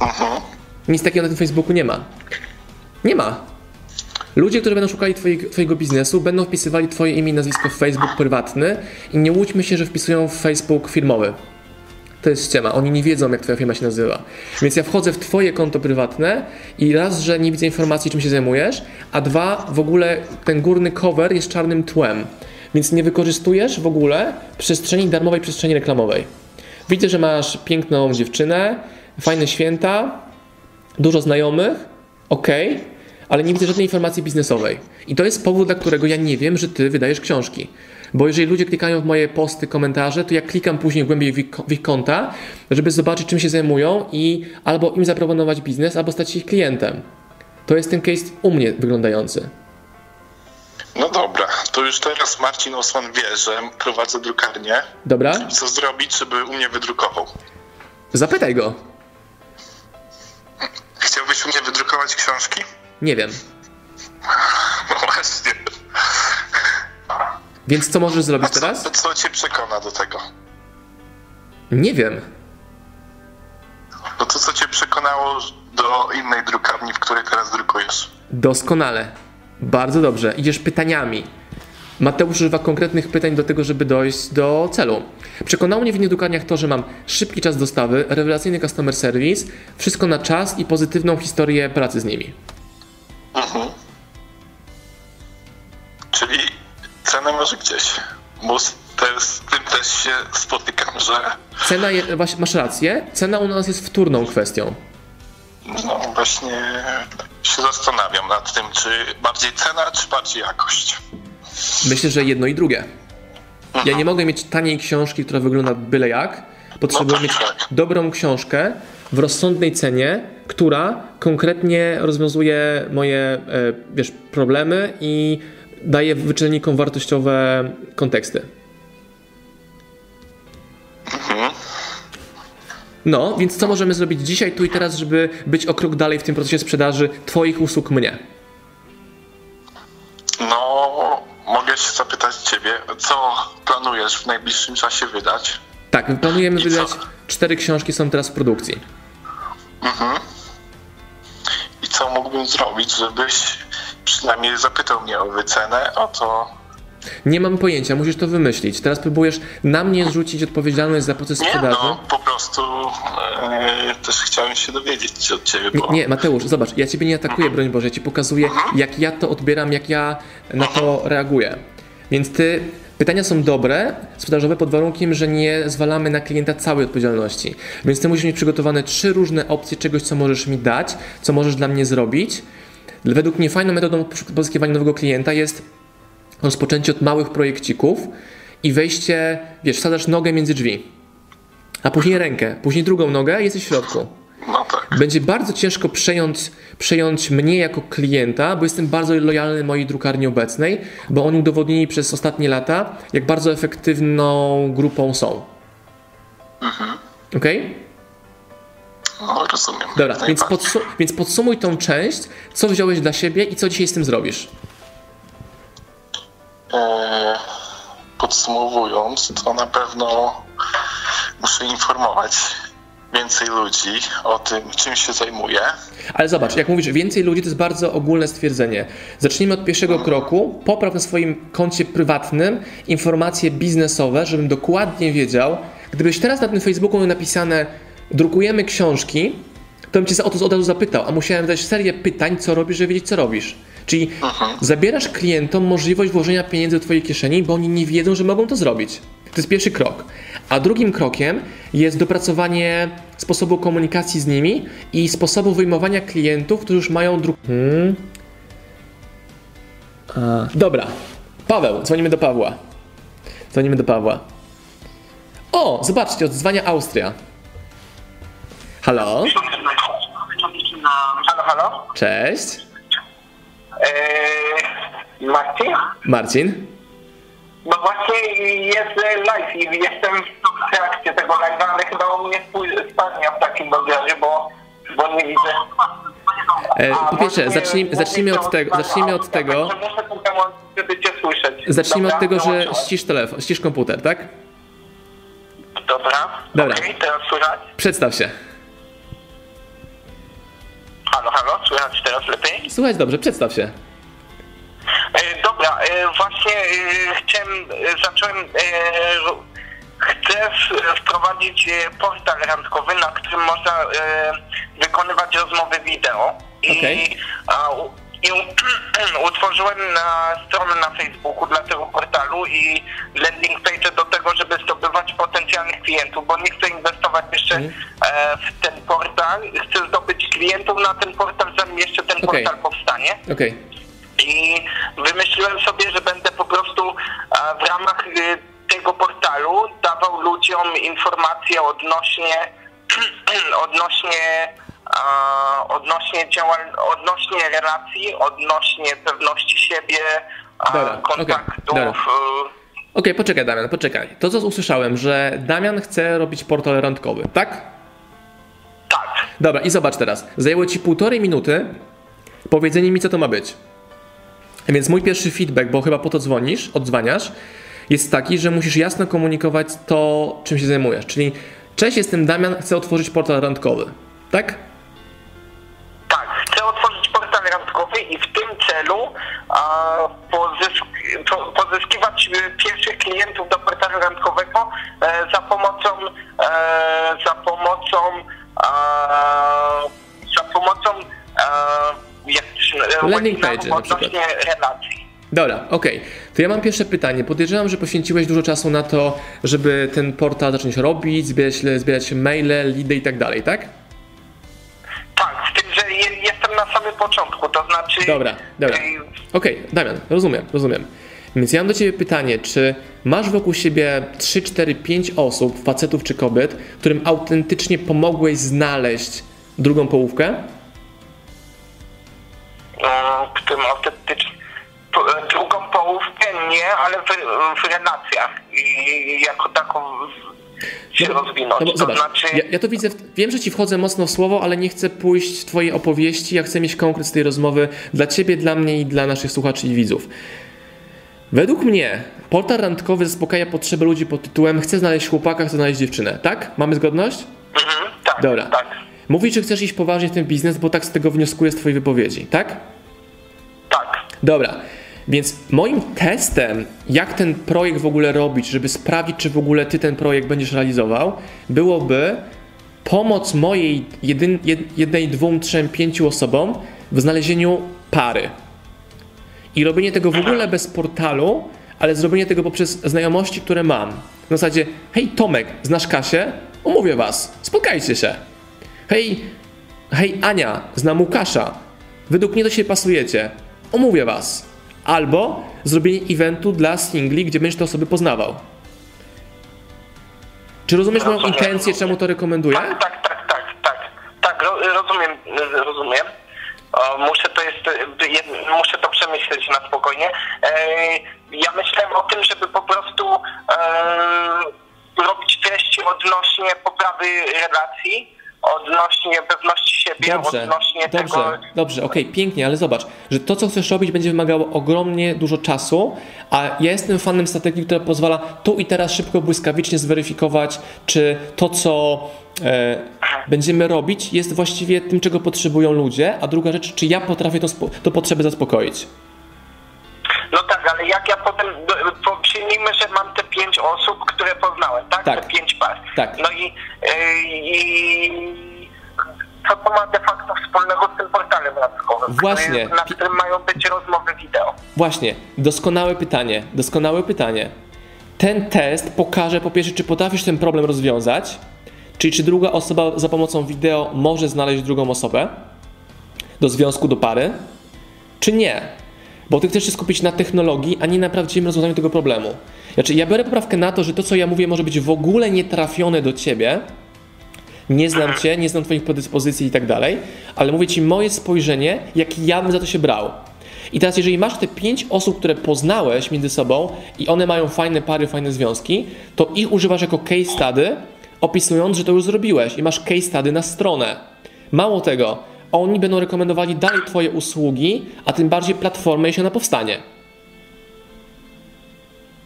Mhm.
Nic takiego na tym Facebooku nie ma. Nie ma. Ludzie, którzy będą szukali twojego, twojego biznesu, będą wpisywali twoje imię i nazwisko w Facebook prywatny i nie łudźmy się, że wpisują w Facebook firmowy. To jest ściema. Oni nie wiedzą, jak twoja firma się nazywa. Więc ja wchodzę w twoje konto prywatne i raz, że nie widzę informacji, czym się zajmujesz, a dwa, w ogóle ten górny cover jest czarnym tłem. Więc nie wykorzystujesz w ogóle przestrzeni darmowej, przestrzeni reklamowej. Widzę, że masz piękną dziewczynę, fajne święta, dużo znajomych, ok, ale nie widzę żadnej informacji biznesowej. I to jest powód, dla którego ja nie wiem, że ty wydajesz książki. Bo jeżeli ludzie klikają w moje posty, komentarze, to ja klikam później głębiej w ich, w ich konta, żeby zobaczyć, czym się zajmują i albo im zaproponować biznes, albo stać się ich klientem. To jest ten case u mnie wyglądający.
No dobra, to już teraz Marcin Osman wie, że prowadzę drukarnię.
Dobra?
Co zrobić, żeby u mnie wydrukował?
Zapytaj go.
Chciałbyś u mnie wydrukować książki?
Nie wiem.
No właśnie.
Więc co możesz zrobić
co,
teraz?
co cię przekona do tego?
Nie wiem.
No to co cię przekonało do innej drukarni, w której teraz drukujesz?
Doskonale. Bardzo dobrze. Idziesz pytaniami. Mateusz używa konkretnych pytań do tego, żeby dojść do celu. Przekonało mnie w innych drukarniach to, że mam szybki czas dostawy, rewelacyjny customer service, wszystko na czas i pozytywną historię pracy z nimi.
Czyli cenę może gdzieś. Bo z, te, z tym też się spotykam, że
Cena, je, masz rację, cena u nas jest wtórną kwestią.
No właśnie się zastanawiam nad tym, czy bardziej cena, czy bardziej jakość.
Myślę, że jedno i drugie. Ja nie mogę mieć taniej książki, która wygląda byle jak. Potrzebuję
No
mieć
tak, tak.
dobrą książkę w rozsądnej cenie, która konkretnie rozwiązuje moje e, wiesz, problemy i daje wyczynnikom wartościowe konteksty. No, więc co możemy zrobić dzisiaj, tu i teraz, żeby być o krok dalej w tym procesie sprzedaży Twoich usług mnie?
No, mogę się zapytać ciebie, co planujesz w najbliższym czasie wydać?
Tak, planujemy
I co?
wydać cztery książki, są teraz w produkcji.
I co mógłbym zrobić, żebyś przynajmniej zapytał mnie o wycenę, o to...
Nie mam pojęcia, musisz to wymyślić. Teraz próbujesz na mnie zrzucić odpowiedzialność za proces
Nie,
sprzedaży.
no, po prostu e, też chciałem się dowiedzieć od ciebie, bo...
nie, Mateusz, zobacz, ja ciebie nie atakuję, broń Boże, ja ci pokazuję, jak ja to odbieram, jak ja na to reaguję. Więc ty, pytania są dobre, sprzedażowe, pod warunkiem, że nie zwalamy na klienta całej odpowiedzialności. Więc ty musisz mieć przygotowane trzy różne opcje czegoś, co możesz mi dać, co możesz dla mnie zrobić. Według mnie fajną metodą pozyskiwania nowego klienta jest rozpoczęcie od małych projekcików i wejście, wiesz, wsadzasz nogę między drzwi, a później rękę, później drugą nogę i jesteś w środku.
No tak.
Będzie bardzo ciężko przejąć, przejąć mnie jako klienta, bo jestem bardzo lojalny mojej drukarni obecnej, bo oni udowodnili przez ostatnie lata, jak bardzo efektywną grupą są. Okej?
No, rozumiem.
Dobra,
Jak
więc,
najbardziej.
podsu- więc podsumuj tą część, co wziąłeś dla siebie i co dzisiaj z tym zrobisz.
E, podsumowując, to na pewno muszę informować więcej ludzi o tym, czym się zajmuję.
Ale zobacz, jak mówisz więcej ludzi, to jest bardzo ogólne stwierdzenie. Zacznijmy od pierwszego kroku. Popraw na swoim koncie prywatnym informacje biznesowe, żebym dokładnie wiedział. Gdybyś teraz na tym Facebooku miał napisane drukujemy książki, to bym cię o to od razu zapytał, a musiałem dać serię pytań, co robisz, żeby wiedzieć, co robisz. Czyli zabierasz klientom możliwość włożenia pieniędzy do twojej kieszeni, bo oni nie wiedzą, że mogą to zrobić. To jest pierwszy krok. A drugim krokiem jest dopracowanie sposobu komunikacji z nimi i sposobu wyjmowania klientów, którzy już mają druk. Hmm. A, dobra. Paweł, dzwonimy do Pawła. Dzwonimy do Pawła. O, zobaczcie, odzwania Austria. Halo?
Halo, halo?
Cześć.
Eee, Marcin?
Marcin?
No właśnie jest live i jestem w trakcie tego live'a, ale chyba u mnie spadnia w takim rozmiarze, bo, bo nie widzę.
E, po pierwsze, zacznijmy, zacznijmy od tego, zacznijmy od tego, zacznijmy od tego, że ścisz telefon, ścisz komputer, tak?
Dobra,
Dobra.
teraz słychać?
Przedstaw się.
Halo, halo, słychać teraz lepiej?
Słuchaj dobrze, przedstaw się.
E, Dobra, e, właśnie e, chciałem, zacząłem, chcę wprowadzić portal randkowy, na którym można wykonywać rozmowy wideo. I,
Okej.
I <clears throat> utworzyłem na stronę na Facebooku dla tego portalu i landing page do tego, żeby zdobywać potencjalnych klientów, bo nie chcę inwestować jeszcze e, w ten portal. Chcę zdobyć klientów na ten portal, zanim jeszcze ten
Okej.
portal powstanie.
Okej.
I wymyśliłem sobie, że będę po prostu e, w ramach y, tego portalu dawał ludziom informacje odnośnie <clears throat> odnośnie odnośnie działań, odnośnie relacji, odnośnie pewności siebie,
Dobra,
kontaktów. e,
Okej, poczekaj Damian, poczekaj. To co usłyszałem, że Damian chce robić portal randkowy, tak?
tak.
Dobra, i zobacz teraz. Zajęło ci półtorej minuty powiedzenie mi, co to ma być. Więc mój pierwszy feedback, bo chyba po to dzwonisz, odzwaniasz, jest taki, że musisz jasno komunikować to, czym się zajmujesz. Czyli, cześć, jestem Damian, chcę otworzyć portal randkowy. Tak,
celu pozysk, po, pozyskiwać e, pierwszych klientów do portalu randkowego e, za pomocą e, za pomocą za pomocą jak to
Landing page
odnośnie relacji.
Dobra, okej. To ja mam pierwsze pytanie. Podejrzewam, że poświęciłeś dużo czasu na to, żeby ten portal zacząć robić, zbierać, zbierać maile, lidy i tak dalej, tak?
Tak, z tym, że je, jestem na samym początku, to znaczy
Dobra, dobra. Okej, Damian, rozumiem, rozumiem. Więc ja mam do Ciebie pytanie, czy masz wokół siebie 3, 4, 5 osób, facetów czy kobiet, którym autentycznie pomogłeś znaleźć drugą połówkę?
którym autentycznie po- e, drugą połówkę nie, ale w, w relacjach i jako taką się
No
rozwinąć.
No bo
to
zobacz,
znaczy,
ja, ja to widzę, wiem, że Ci wchodzę mocno w słowo, ale nie chcę pójść w Twojej opowieści, ja chcę mieć konkret z tej rozmowy dla Ciebie, dla mnie i dla naszych słuchaczy i widzów. Według mnie portal randkowy zaspokaja potrzeby ludzi pod tytułem chcę znaleźć chłopaka, chcę znaleźć dziewczynę, tak? Mamy zgodność?
mhm, tak,
Dobra.
tak.
Mówisz, że chcesz iść poważnie w ten biznes, bo tak z tego wnioskuję z Twojej wypowiedzi, tak?
Tak.
Dobra. Więc moim testem, jak ten projekt w ogóle robić, żeby sprawdzić, czy w ogóle Ty ten projekt będziesz realizował, byłoby pomoc mojej jedyn, jed, jednej, dwóm, trzem, pięciu osobom w znalezieniu pary. I robienie tego w ogóle bez portalu, ale zrobienie tego poprzez znajomości, które mam. Na zasadzie, hej Tomek, znasz Kasię? Umówię was, spotkajcie się. Hej, hej Ania, znam Łukasza. Według mnie do siebie pasujecie. Omówię was. Albo zrobienie eventu dla singli, gdzie będziesz te osoby poznawał. Czy rozumiesz moją
Rozumiem.
intencję, czemu to rekomenduję?
Tak, tak, tak, tak, tak. Tak, ro, rozumiem, rozumiem. Muszę to jest, muszę to przemyśleć na spokojnie. Ja myślałem o tym, żeby po prostu robić treści odnośnie poprawy relacji, odnośnie pewności siebie,
Dobrze,
odnośnie
dobrze,
tego...
dobrze, okej, pięknie, ale zobacz, że to, co chcesz robić, będzie wymagało ogromnie dużo czasu, a ja jestem fanem strategii, która pozwala tu i teraz szybko, błyskawicznie zweryfikować, czy to, co e, będziemy robić, jest właściwie tym, czego potrzebują ludzie, a druga rzecz, czy ja potrafię to, spo- to potrzeby zaspokoić.
No tak, ale jak ja potem, po- przyjmijmy, że mam pięć osób, które poznałem, tak?
Tak.
Pięć par.
Tak.
No i, yy, i co to ma de facto wspólnego z tym portalem randkowym,
Właśnie.
który- na którym mają być rozmowy wideo?
Właśnie, doskonałe pytanie, doskonałe pytanie. Ten test pokaże po pierwsze, czy potrafisz ten problem rozwiązać, czyli czy druga osoba za pomocą wideo może znaleźć drugą osobę do związku, do pary, czy nie. Bo ty chcesz się skupić na technologii, a nie na prawdziwym rozwiązaniu tego problemu. Znaczy, ja biorę poprawkę na to, że to, co ja mówię, może być w ogóle nietrafione do ciebie, nie znam cię, nie znam twoich predyspozycji i tak dalej, ale mówię ci moje spojrzenie, jak ja bym za to się brał. I teraz, jeżeli masz te pięć osób, które poznałeś między sobą i one mają fajne pary, fajne związki, to ich używasz jako case study, opisując, że to już zrobiłeś i masz case study na stronę. Mało tego, oni będą rekomendowali dalej twoje usługi, a tym bardziej platformę, jeśli ona powstanie.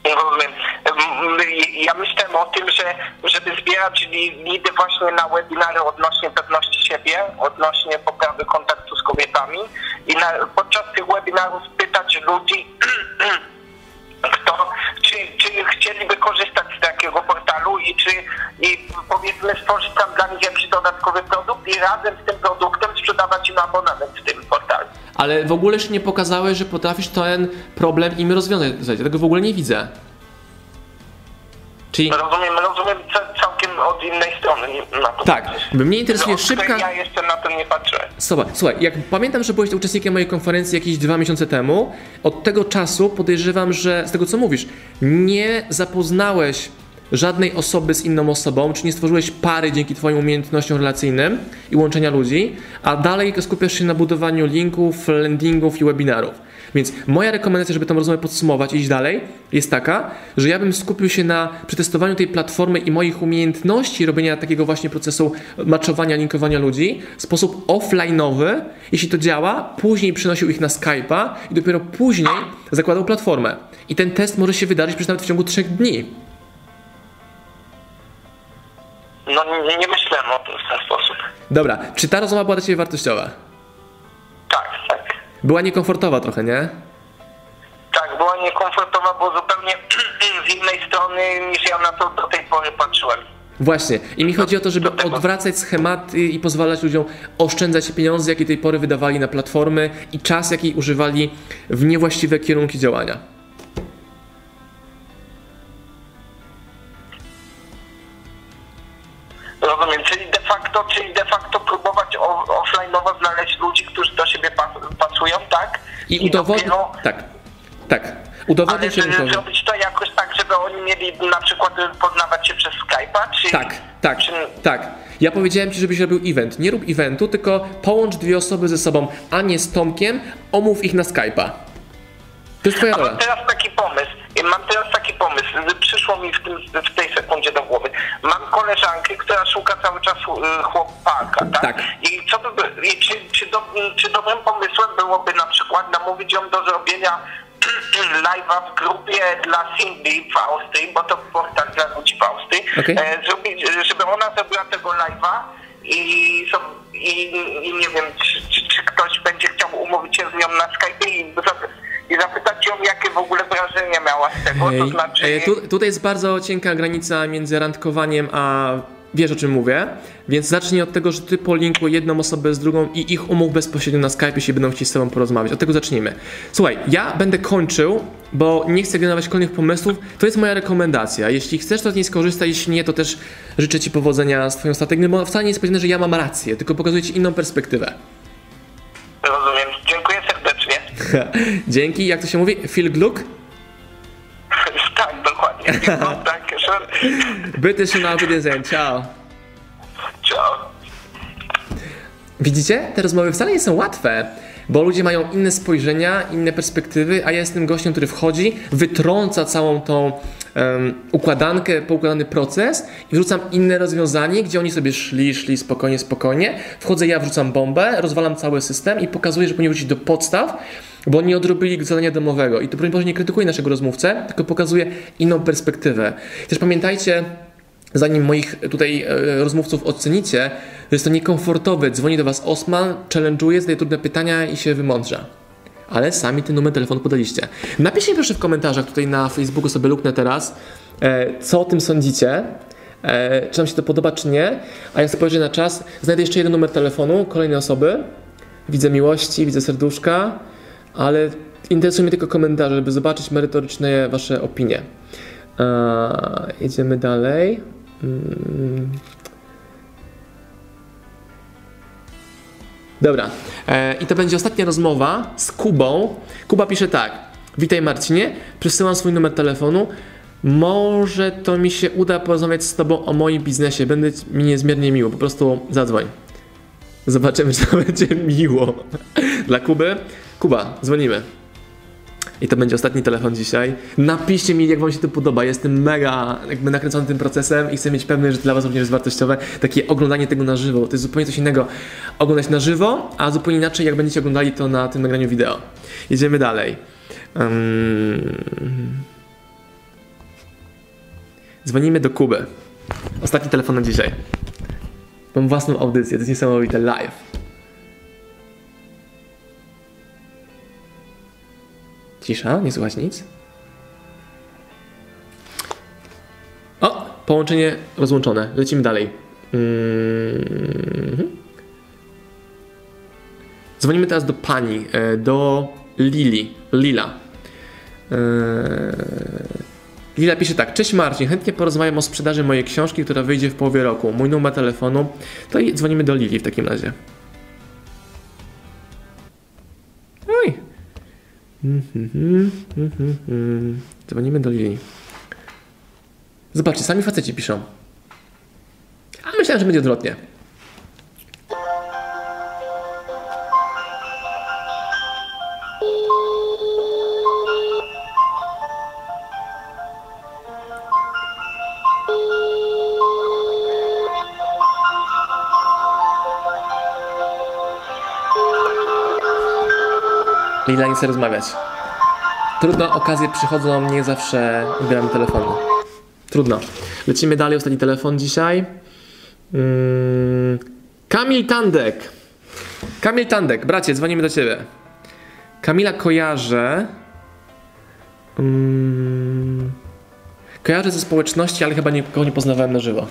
Mm, Ja myślałem o tym, że żeby zbierać li- lidy właśnie na webinary odnośnie pewności siebie, odnośnie poprawy kontaktu z kobietami i na, podczas tych webinarów pytać ludzi, <clears throat> kto, czy, czy chcieliby korzystać z takiego portalu i czy i powiedzmy stworzyć tam dla nich jakiś dodatkowy produkt i razem z tym produktem sprzedawać im abonament w tym portalu.
Ale w ogóle jeszcze nie pokazałeś, że potrafisz ten problem im rozwiązać. Ja tego w ogóle nie widzę. Czyli
Rozumiem, rozumiem ca- całkiem od innej strony nie- na to.
tak, mnie interesuje
No,
szybka...
Ja jeszcze na to nie patrzyłem.
Słuchaj, słuchaj, jak pamiętam, że byłeś uczestnikiem mojej konferencji jakieś dwa miesiące temu, od tego czasu podejrzewam, że z tego co mówisz, nie zapoznałeś żadnej osoby z inną osobą, czy nie stworzyłeś pary dzięki Twoim umiejętnościom relacyjnym i łączenia ludzi, a dalej skupiasz się na budowaniu linków, landingów i webinarów. Więc moja rekomendacja, żeby tę rozmowę podsumować i iść dalej, jest taka, że ja bym skupił się na przetestowaniu tej platformy i moich umiejętności robienia takiego właśnie procesu matchowania, linkowania ludzi w sposób offline'owy. Jeśli to działa, później przynosił ich na Skype'a i dopiero później zakładał platformę. I ten test może się wydarzyć przecież nawet w ciągu trzech dni.
No nie, nie myślałem o tym w ten sposób.
Dobra, czy ta rozmowa była dla Ciebie wartościowa?
Tak, tak.
Była niekomfortowa trochę, nie?
Tak, była niekomfortowa, bo zupełnie <clears throat> z innej strony niż ja na to do tej pory patrzyłem.
Właśnie. I mi chodzi o to, żeby odwracać schematy i pozwalać ludziom oszczędzać pieniądze, jakie tej pory wydawali na platformy i czas, jaki używali w niewłaściwe kierunki działania.
Rozumiem, czyli de facto, czyli de facto próbować offline'owo znaleźć ludzi, którzy do siebie pas, pasują, tak?
I udowodnić.
dopiero-
Tak. Tak.
Ale
Udowodnić
żeby
rynkowi.
zrobić to jakoś tak, żeby oni mieli na przykład poznawać się przez Skype'a, czy...
Tak, tak,
czy,
tak. Ja powiedziałem ci, żebyś robił event. Nie rób eventu, tylko połącz dwie osoby ze sobą, a nie z Tomkiem, omów ich na Skype'a. To jest twoja rola.
mam teraz taki pomysł. Mam teraz taki pomysł. Przyszło mi w, tym, w tej sekundzie do głowy. Mam koleżankę, która szuka cały czas y, chłopaka, tak?
Tak.
I co by, i czy, czy, do, czy dobrym pomysłem byłoby na przykład namówić ją do zrobienia <clears throat> live'a w grupie dla Cindy w Austrii, bo to portal dla ludzi w Austrii,
Okej.
e, zrobić, żeby ona zrobiła tego live'a i, i, i nie wiem, czy, czy, czy ktoś będzie chciał umówić się z nią na Skype i, i zapytać ją, jakie w ogóle wrażenia miała z tego, to znaczy...
tu, tutaj jest bardzo cienka granica między randkowaniem a wiesz o czym mówię, więc zacznij od tego, że ty polinkuj jedną osobę z drugą i ich umów bezpośrednio na Skype, jeśli będą chcieli z tobą porozmawiać. Od tego zacznijmy. Słuchaj, ja będę kończył, bo nie chcę generować kolejnych pomysłów. To jest moja rekomendacja. Jeśli chcesz, to z niej skorzystaj, jeśli nie, to też życzę ci powodzenia z twoją strategią, bo wcale nie jest powiedziane, że ja mam rację, tylko pokazuję ci inną perspektywę.
Rozumiem. Dziękuję.
Dzięki, jak to się mówi? Phil Gluck? <laughs>
tak, dokładnie. No, tak, sure.
Bitte schön auf Wiedersehen. Ciao.
Ciao.
Widzicie? Te rozmowy wcale nie są łatwe. Bo ludzie mają inne spojrzenia, inne perspektywy, a ja jestem gościem, który wchodzi, wytrąca całą tą um, układankę, poukładany proces i wrzucam inne rozwiązanie, gdzie oni sobie szli, szli spokojnie, spokojnie. Wchodzę ja, wrzucam bombę, rozwalam cały system i pokazuję, że powinien wrócić do podstaw, bo nie odrobili zadania domowego. I to Boże nie krytykuje naszego rozmówcę, tylko pokazuje inną perspektywę. Też pamiętajcie, zanim moich tutaj e, rozmówców ocenicie, że jest to niekomfortowe. Dzwoni do Was Osman, challenge'uje, zadaje trudne pytania i się wymądrza. Ale sami ten numer telefonu podaliście. Napiszcie proszę w komentarzach tutaj na Facebooku sobie luknę teraz, e, co o tym sądzicie. E, czy Wam się to podoba, czy nie. A jak spojrzę na czas, znajdę jeszcze jeden numer telefonu kolejnej osoby. Widzę miłości, widzę serduszka, ale interesują mnie tylko komentarze, żeby zobaczyć merytoryczne Wasze opinie. Jedziemy dalej. Dobra. E, I to będzie ostatnia rozmowa z Kubą. Kuba pisze tak. Witaj Marcinie, przesyłam swój numer telefonu. Może to mi się uda porozmawiać z Tobą o moim biznesie. Będzie mi niezmiernie miło. Po prostu zadzwoń. Zobaczymy, <laughs> czy to będzie miło. Dla Kuby. Kuba, dzwonimy. I to będzie ostatni telefon dzisiaj. Napiszcie mi, jak Wam się to podoba. Jestem mega jakby nakręcony tym procesem i chcę mieć pewność, że dla Was również jest wartościowe. Takie oglądanie tego na żywo. To jest zupełnie coś innego oglądać na żywo, a zupełnie inaczej, jak będziecie oglądali to na tym nagraniu wideo. Jedziemy dalej. Um... Dzwonimy do Kuby. Ostatni telefon na dzisiaj. Mam własną audycję, to jest niesamowite live. Cisza, nie słychać nic. O, połączenie rozłączone. Lecimy dalej. Mm-hmm. Dzwonimy teraz do pani, e, do Lili, Lila. E, Lila pisze tak, cześć Marcin, chętnie porozmawiam o sprzedaży mojej książki, która wyjdzie w połowie roku. Mój numer telefonu, to i dzwonimy do Lili w takim razie. Oj, Dzwonimy do Lili. Zobaczcie, sami faceci piszą. A myślałem, że będzie odwrotnie. Lila nie chce rozmawiać. Trudno, okazje przychodzą, nie zawsze odbieram telefonu. Trudno. Lecimy dalej, ostatni telefon dzisiaj. Hmm. Kamil Tandek. Kamil Tandek, bracie, dzwonimy do ciebie. Kamila kojarzę. Hmm. Kojarzę ze społeczności, ale chyba nikogo nie poznawałem na żywo.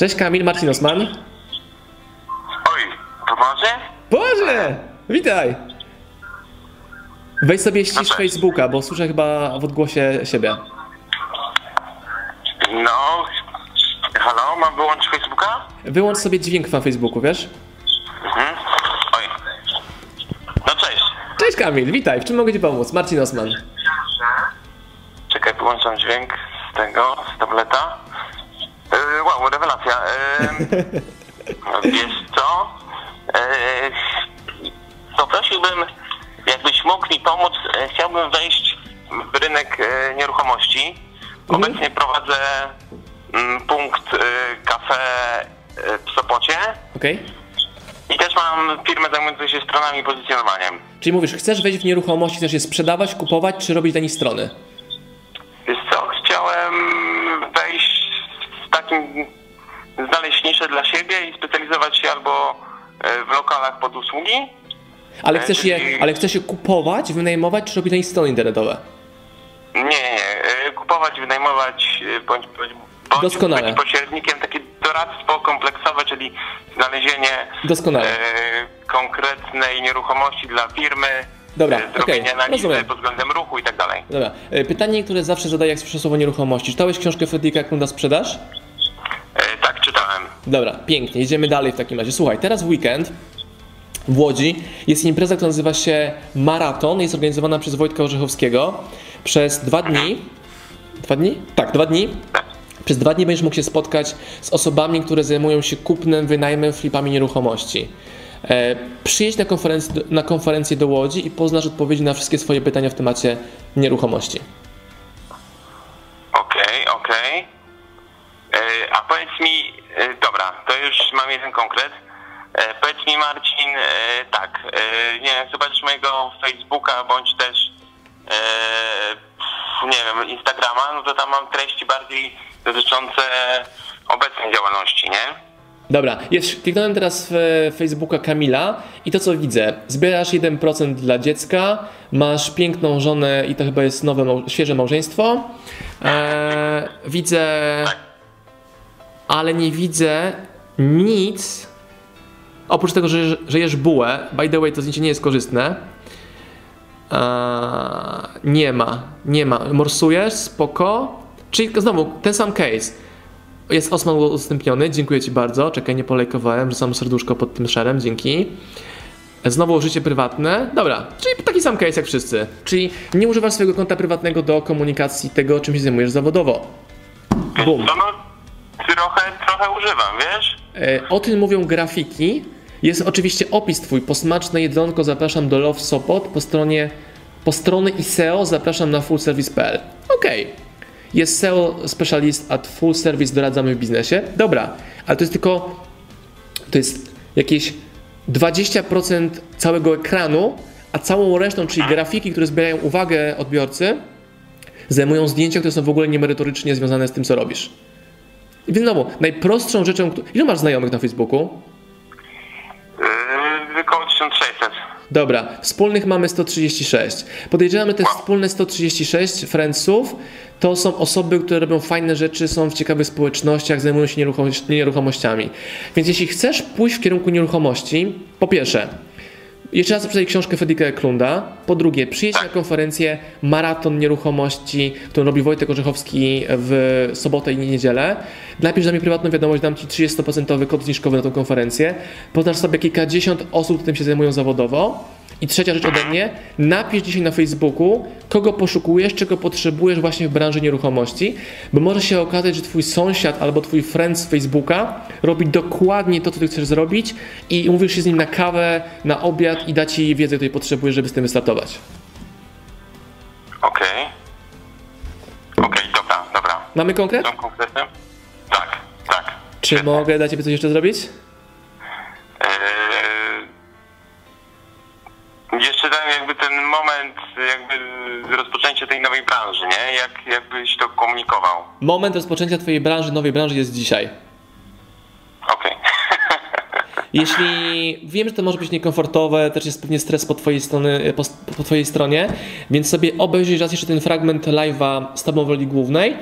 Cześć Kamil, Marcin Osman.
Oj, poważnie?
Boże! Witaj! Weź sobie ścisz Facebooka, bo słyszę chyba w odgłosie siebie.
No, halo, mam wyłączyć Facebooka?
Wyłącz sobie dźwięk na Facebooku, wiesz?
Mhm. Oj. No cześć.
Cześć Kamil, witaj, w czym mogę Ci pomóc? Marcin Osman.
Czekaj, wyłączam dźwięk z tego, z tableta. Yy, <laughs> wiesz co? Yy, poprosiłbym, jakbyś mógł mi pomóc. Yy, chciałbym wejść w rynek yy, nieruchomości. Obecnie prowadzę mm, punkt yy, kafe w Sopocie
Okej.
i też mam firmę zajmującą się stronami i pozycjonowaniem.
Czyli mówisz, chcesz wejść w nieruchomości, chcesz je sprzedawać, kupować, czy robić dla nich strony?
Wiesz co? Chciałem wejść w takim, znaleźć niszę dla siebie i specjalizować się albo e, w lokalach pod usługi.
Ale
E,
chcesz je, ale chcesz je kupować, wynajmować, czy robić nich strony internetowe?
Nie, nie, e, Kupować, wynajmować, bądź, bądź, bądź
Doskonale.
być pośrednikiem, takie doradztwo kompleksowe, czyli znalezienie
Doskonale.
e, konkretnej nieruchomości dla firmy,
Dobra, okej,
analizy
rozumiem.
pod względem ruchu i tak dalej.
Dobra, pytanie, które zawsze zadaję, jak słyszę słowo nieruchomości. Czytałeś książkę Fredrika, na sprzedaż?
E, Tak, czytałem.
Dobra, pięknie, jedziemy dalej w takim razie. Słuchaj, teraz w weekend w Łodzi jest impreza, która nazywa się Maraton. Jest organizowana przez Wojtka Orzechowskiego przez dwa dni. Dwa dni? Tak, dwa dni. Przez dwa dni będziesz mógł się spotkać z osobami, które zajmują się kupnem, wynajmem, flipami nieruchomości. E, przyjedź na konferencję, do- na konferencję do Łodzi i poznasz odpowiedzi na wszystkie swoje pytania w temacie nieruchomości.
Okej, okej. E, A powiedz mi, e, dobra, to już mam jeden konkret. E, Powiedz mi Marcin, e, tak, e, nie wiem, zobaczysz mojego Facebooka bądź też e, nie wiem, Instagrama, no to tam mam treści bardziej dotyczące obecnej działalności, nie?
Dobra, jest, kliknąłem teraz w e, Facebooka Kamila i to co widzę, zbierasz 1% dla dziecka, masz piękną żonę i to chyba jest nowe, świeże małżeństwo. E, widzę, ale nie widzę nic, oprócz tego, że, że jesz bułę, by the way to zdjęcie nie jest korzystne. E, nie ma, nie ma. Morsujesz, spoko. Czyli znowu ten sam case. Jest Osman udostępniony, dziękuję Ci bardzo. Czekaj, nie polejkowałem, rzucam serduszko pod tym szerem, dzięki. Znowu życie prywatne. Dobra, czyli taki sam case jak wszyscy. Czyli nie używasz swojego konta prywatnego do komunikacji tego, czym się zajmujesz zawodowo. Bum.
Trochę, trochę używam, wiesz?
E, O tym mówią grafiki. Jest oczywiście opis Twój. Posmaczne jedzonko zapraszam do Love Sopot. Po stronie po strony i SEO zapraszam na fullservice.pl. Okej. Jest SEO specialist at full service doradzamy w biznesie. Dobra, ale to jest tylko to jest jakieś 20% całego ekranu, a całą resztą, czyli grafiki, które zbierają uwagę odbiorcy, zajmują zdjęcia, które są w ogóle niemerytorycznie związane z tym, co robisz. I więc znowu, najprostszą rzeczą, ile masz znajomych na Facebooku?
Yy, około 1600.
Dobra, wspólnych mamy 136. Podejrzewam, że te wspólne 136 friendsów to są osoby, które robią fajne rzeczy, są w ciekawych społecznościach, zajmują się nieruchomoś- nieruchomościami. Więc jeśli chcesz pójść w kierunku nieruchomości, po pierwsze, jeszcze raz przeczytaj książkę Fredrika Eklunda. Po drugie, przyjedź na konferencję Maraton Nieruchomości, którą robi Wojtek Orzechowski w sobotę i niedzielę. Napisz do mnie prywatną wiadomość, dam Ci 30% kod zniżkowy na tą konferencję. Poznasz sobie kilkadziesiąt osób, które tym się zajmują zawodowo. I trzecia rzecz ode mnie, napisz dzisiaj na Facebooku, kogo poszukujesz, czego potrzebujesz właśnie w branży nieruchomości, bo może się okazać, że twój sąsiad albo twój friend z Facebooka robi dokładnie to, co ty chcesz zrobić i umówisz się z nim na kawę, na obiad i da ci wiedzę, której potrzebujesz, żeby z tym wystartować.
Okej. Okej, dobra, dobra.
Mamy konkret?
Są? Tak, tak.
Czy mogę dla ciebie coś jeszcze zrobić?
Eee, jeszcze tam jakby ten moment jakby rozpoczęcia tej nowej branży, nie? Jak, jakbyś to komunikował.
Moment rozpoczęcia twojej branży, nowej branży jest dzisiaj.
Okej. <laughs>
Jeśli wiem, że to może być niekomfortowe, też jest pewnie stres po twojej, strony, po, po twojej stronie, więc sobie obejrzyj raz jeszcze ten fragment live'a z tobą w roli głównej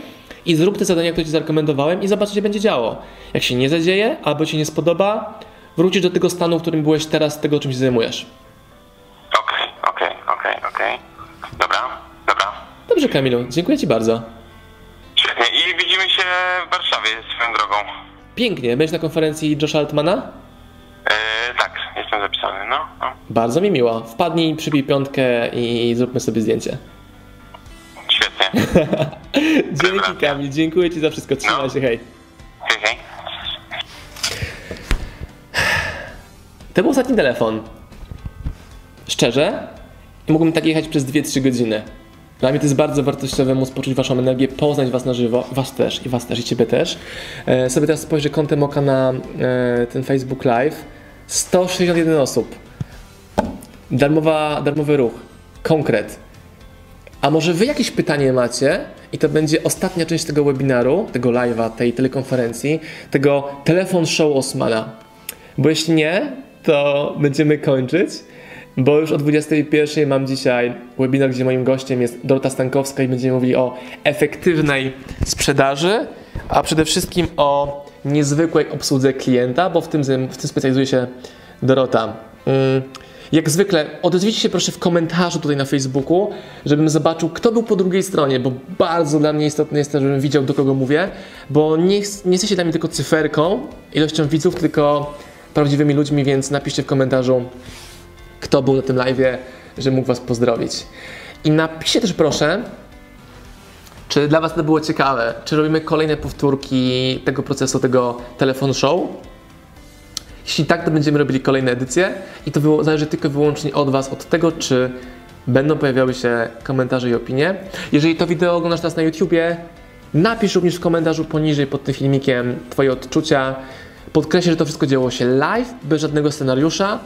i zrób te zadania, które ci zarekomendowałem i zobacz, co się będzie działo. Jak się nie zadzieje, albo ci nie spodoba, wrócisz do tego stanu, w którym byłeś teraz, tego, czym się zajmujesz.
Okej, okej. Dobra, dobra.
Dobrze, Kamilu, dziękuję ci bardzo.
Świetnie. I widzimy się w Warszawie swoją drogą.
Pięknie. Będziesz na konferencji Josha Altmana?
Eee, tak, jestem zapisany, no. no.
Bardzo mi miło. Wpadnij, przybij piątkę i zróbmy sobie zdjęcie.
Świetnie. <laughs>
Dzięki, Kamil. Dziękuję ci za wszystko. Trzymaj się, hej.
Hej, hej.
To był ostatni telefon. Szczerze, mógłbym tak jechać przez 2-3 godziny. Dla mnie to jest bardzo wartościowe móc poczuć Waszą energię, poznać Was na żywo, Was też, i Was też, i Ciebie też. E, sobie teraz spojrzę kątem oka na e, ten Facebook Live. 161 osób. Darmowa, darmowy ruch. Konkret. A może Wy jakieś pytanie macie i to będzie ostatnia część tego webinaru, tego live'a, tej telekonferencji, tego telefon show Osmana. Bo jeśli nie, to będziemy kończyć, bo już o 21 mam dzisiaj webinar, gdzie moim gościem jest Dorota Stankowska i będziemy mówili o efektywnej sprzedaży, a przede wszystkim o niezwykłej obsłudze klienta, bo w tym, w tym specjalizuje się Dorota. Mm, Jak zwykle, odezwijcie się proszę w komentarzu tutaj na Facebooku, żebym zobaczył, kto był po drugiej stronie, bo bardzo dla mnie istotne jest to, żebym widział, do kogo mówię, bo nie, nie jesteście dla mnie tylko cyferką, ilością widzów, tylko prawdziwymi ludźmi, więc napiszcie w komentarzu, kto był na tym live'ie, żebym mógł Was pozdrowić. I napiszcie też proszę, Czy dla Was to było ciekawe? Czy robimy kolejne powtórki tego procesu, tego telefon show? Jeśli tak, to będziemy robili kolejne edycje i to zależy tylko i wyłącznie od Was, od tego, czy będą pojawiały się komentarze i opinie. Jeżeli to wideo oglądasz nas na YouTubie, napisz również w komentarzu poniżej pod tym filmikiem Twoje odczucia. Podkreślę, że to wszystko działo się live, bez żadnego scenariusza,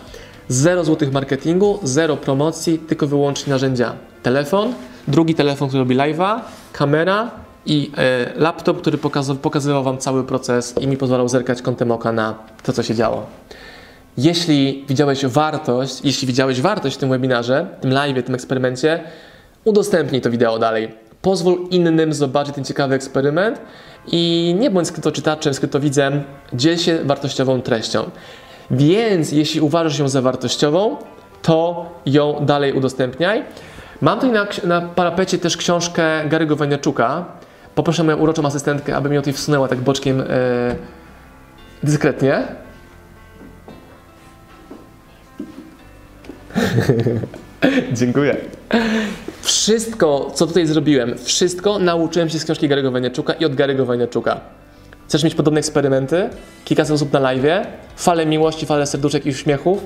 zero złotych marketingu, zero promocji, tylko wyłącznie narzędzia. Telefon, drugi telefon, który robi live'a, kamera i e, laptop, który pokazał, pokazywał Wam cały proces i mi pozwalał zerkać kątem oka na to, co się działo. Jeśli widziałeś wartość, jeśli widziałeś wartość w tym webinarze, tym live, tym eksperymencie, udostępnij to wideo dalej. Pozwól innym zobaczyć ten ciekawy eksperyment i nie bądź skrytoczytaczem, skrytowidzem, dziel się wartościową treścią. Więc jeśli uważasz ją za wartościową, to ją dalej udostępniaj. Mam tutaj na, na parapecie też książkę Gary'ego Waniaczuka. Poproszę moją uroczą asystentkę, aby mi ją tutaj wsunęła tak boczkiem e, dyskretnie. <laughs> Dziękuję. Wszystko, co tutaj zrobiłem, wszystko nauczyłem się z książki Gary'ego Waniaczuka i od Gary'ego Waniaczuka. Chcesz mieć podobne eksperymenty? Kilkaset osób na live, fale miłości, fale serduszek i uśmiechów?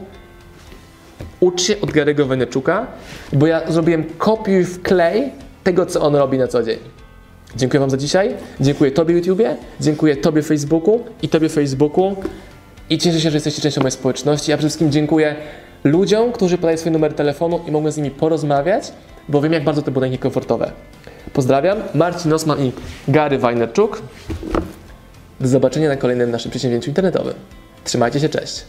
Ucz się od Gary'ego Waniaczuka, bo ja zrobiłem kopiuj w klej tego, co on robi na co dzień. Dziękuję Wam za dzisiaj. Dziękuję Tobie YouTubie, dziękuję Tobie Facebooku i Tobie Facebooku i cieszę się, że jesteście częścią mojej społeczności. A przede wszystkim dziękuję ludziom, którzy podają swój numer telefonu i mogłem z nimi porozmawiać, bo wiem, jak bardzo to było dla nich komfortowe. Pozdrawiam, Marcin Osman i Gary Wajnerczuk. Do zobaczenia na kolejnym naszym przedsięwzięciu internetowym. Trzymajcie się, cześć!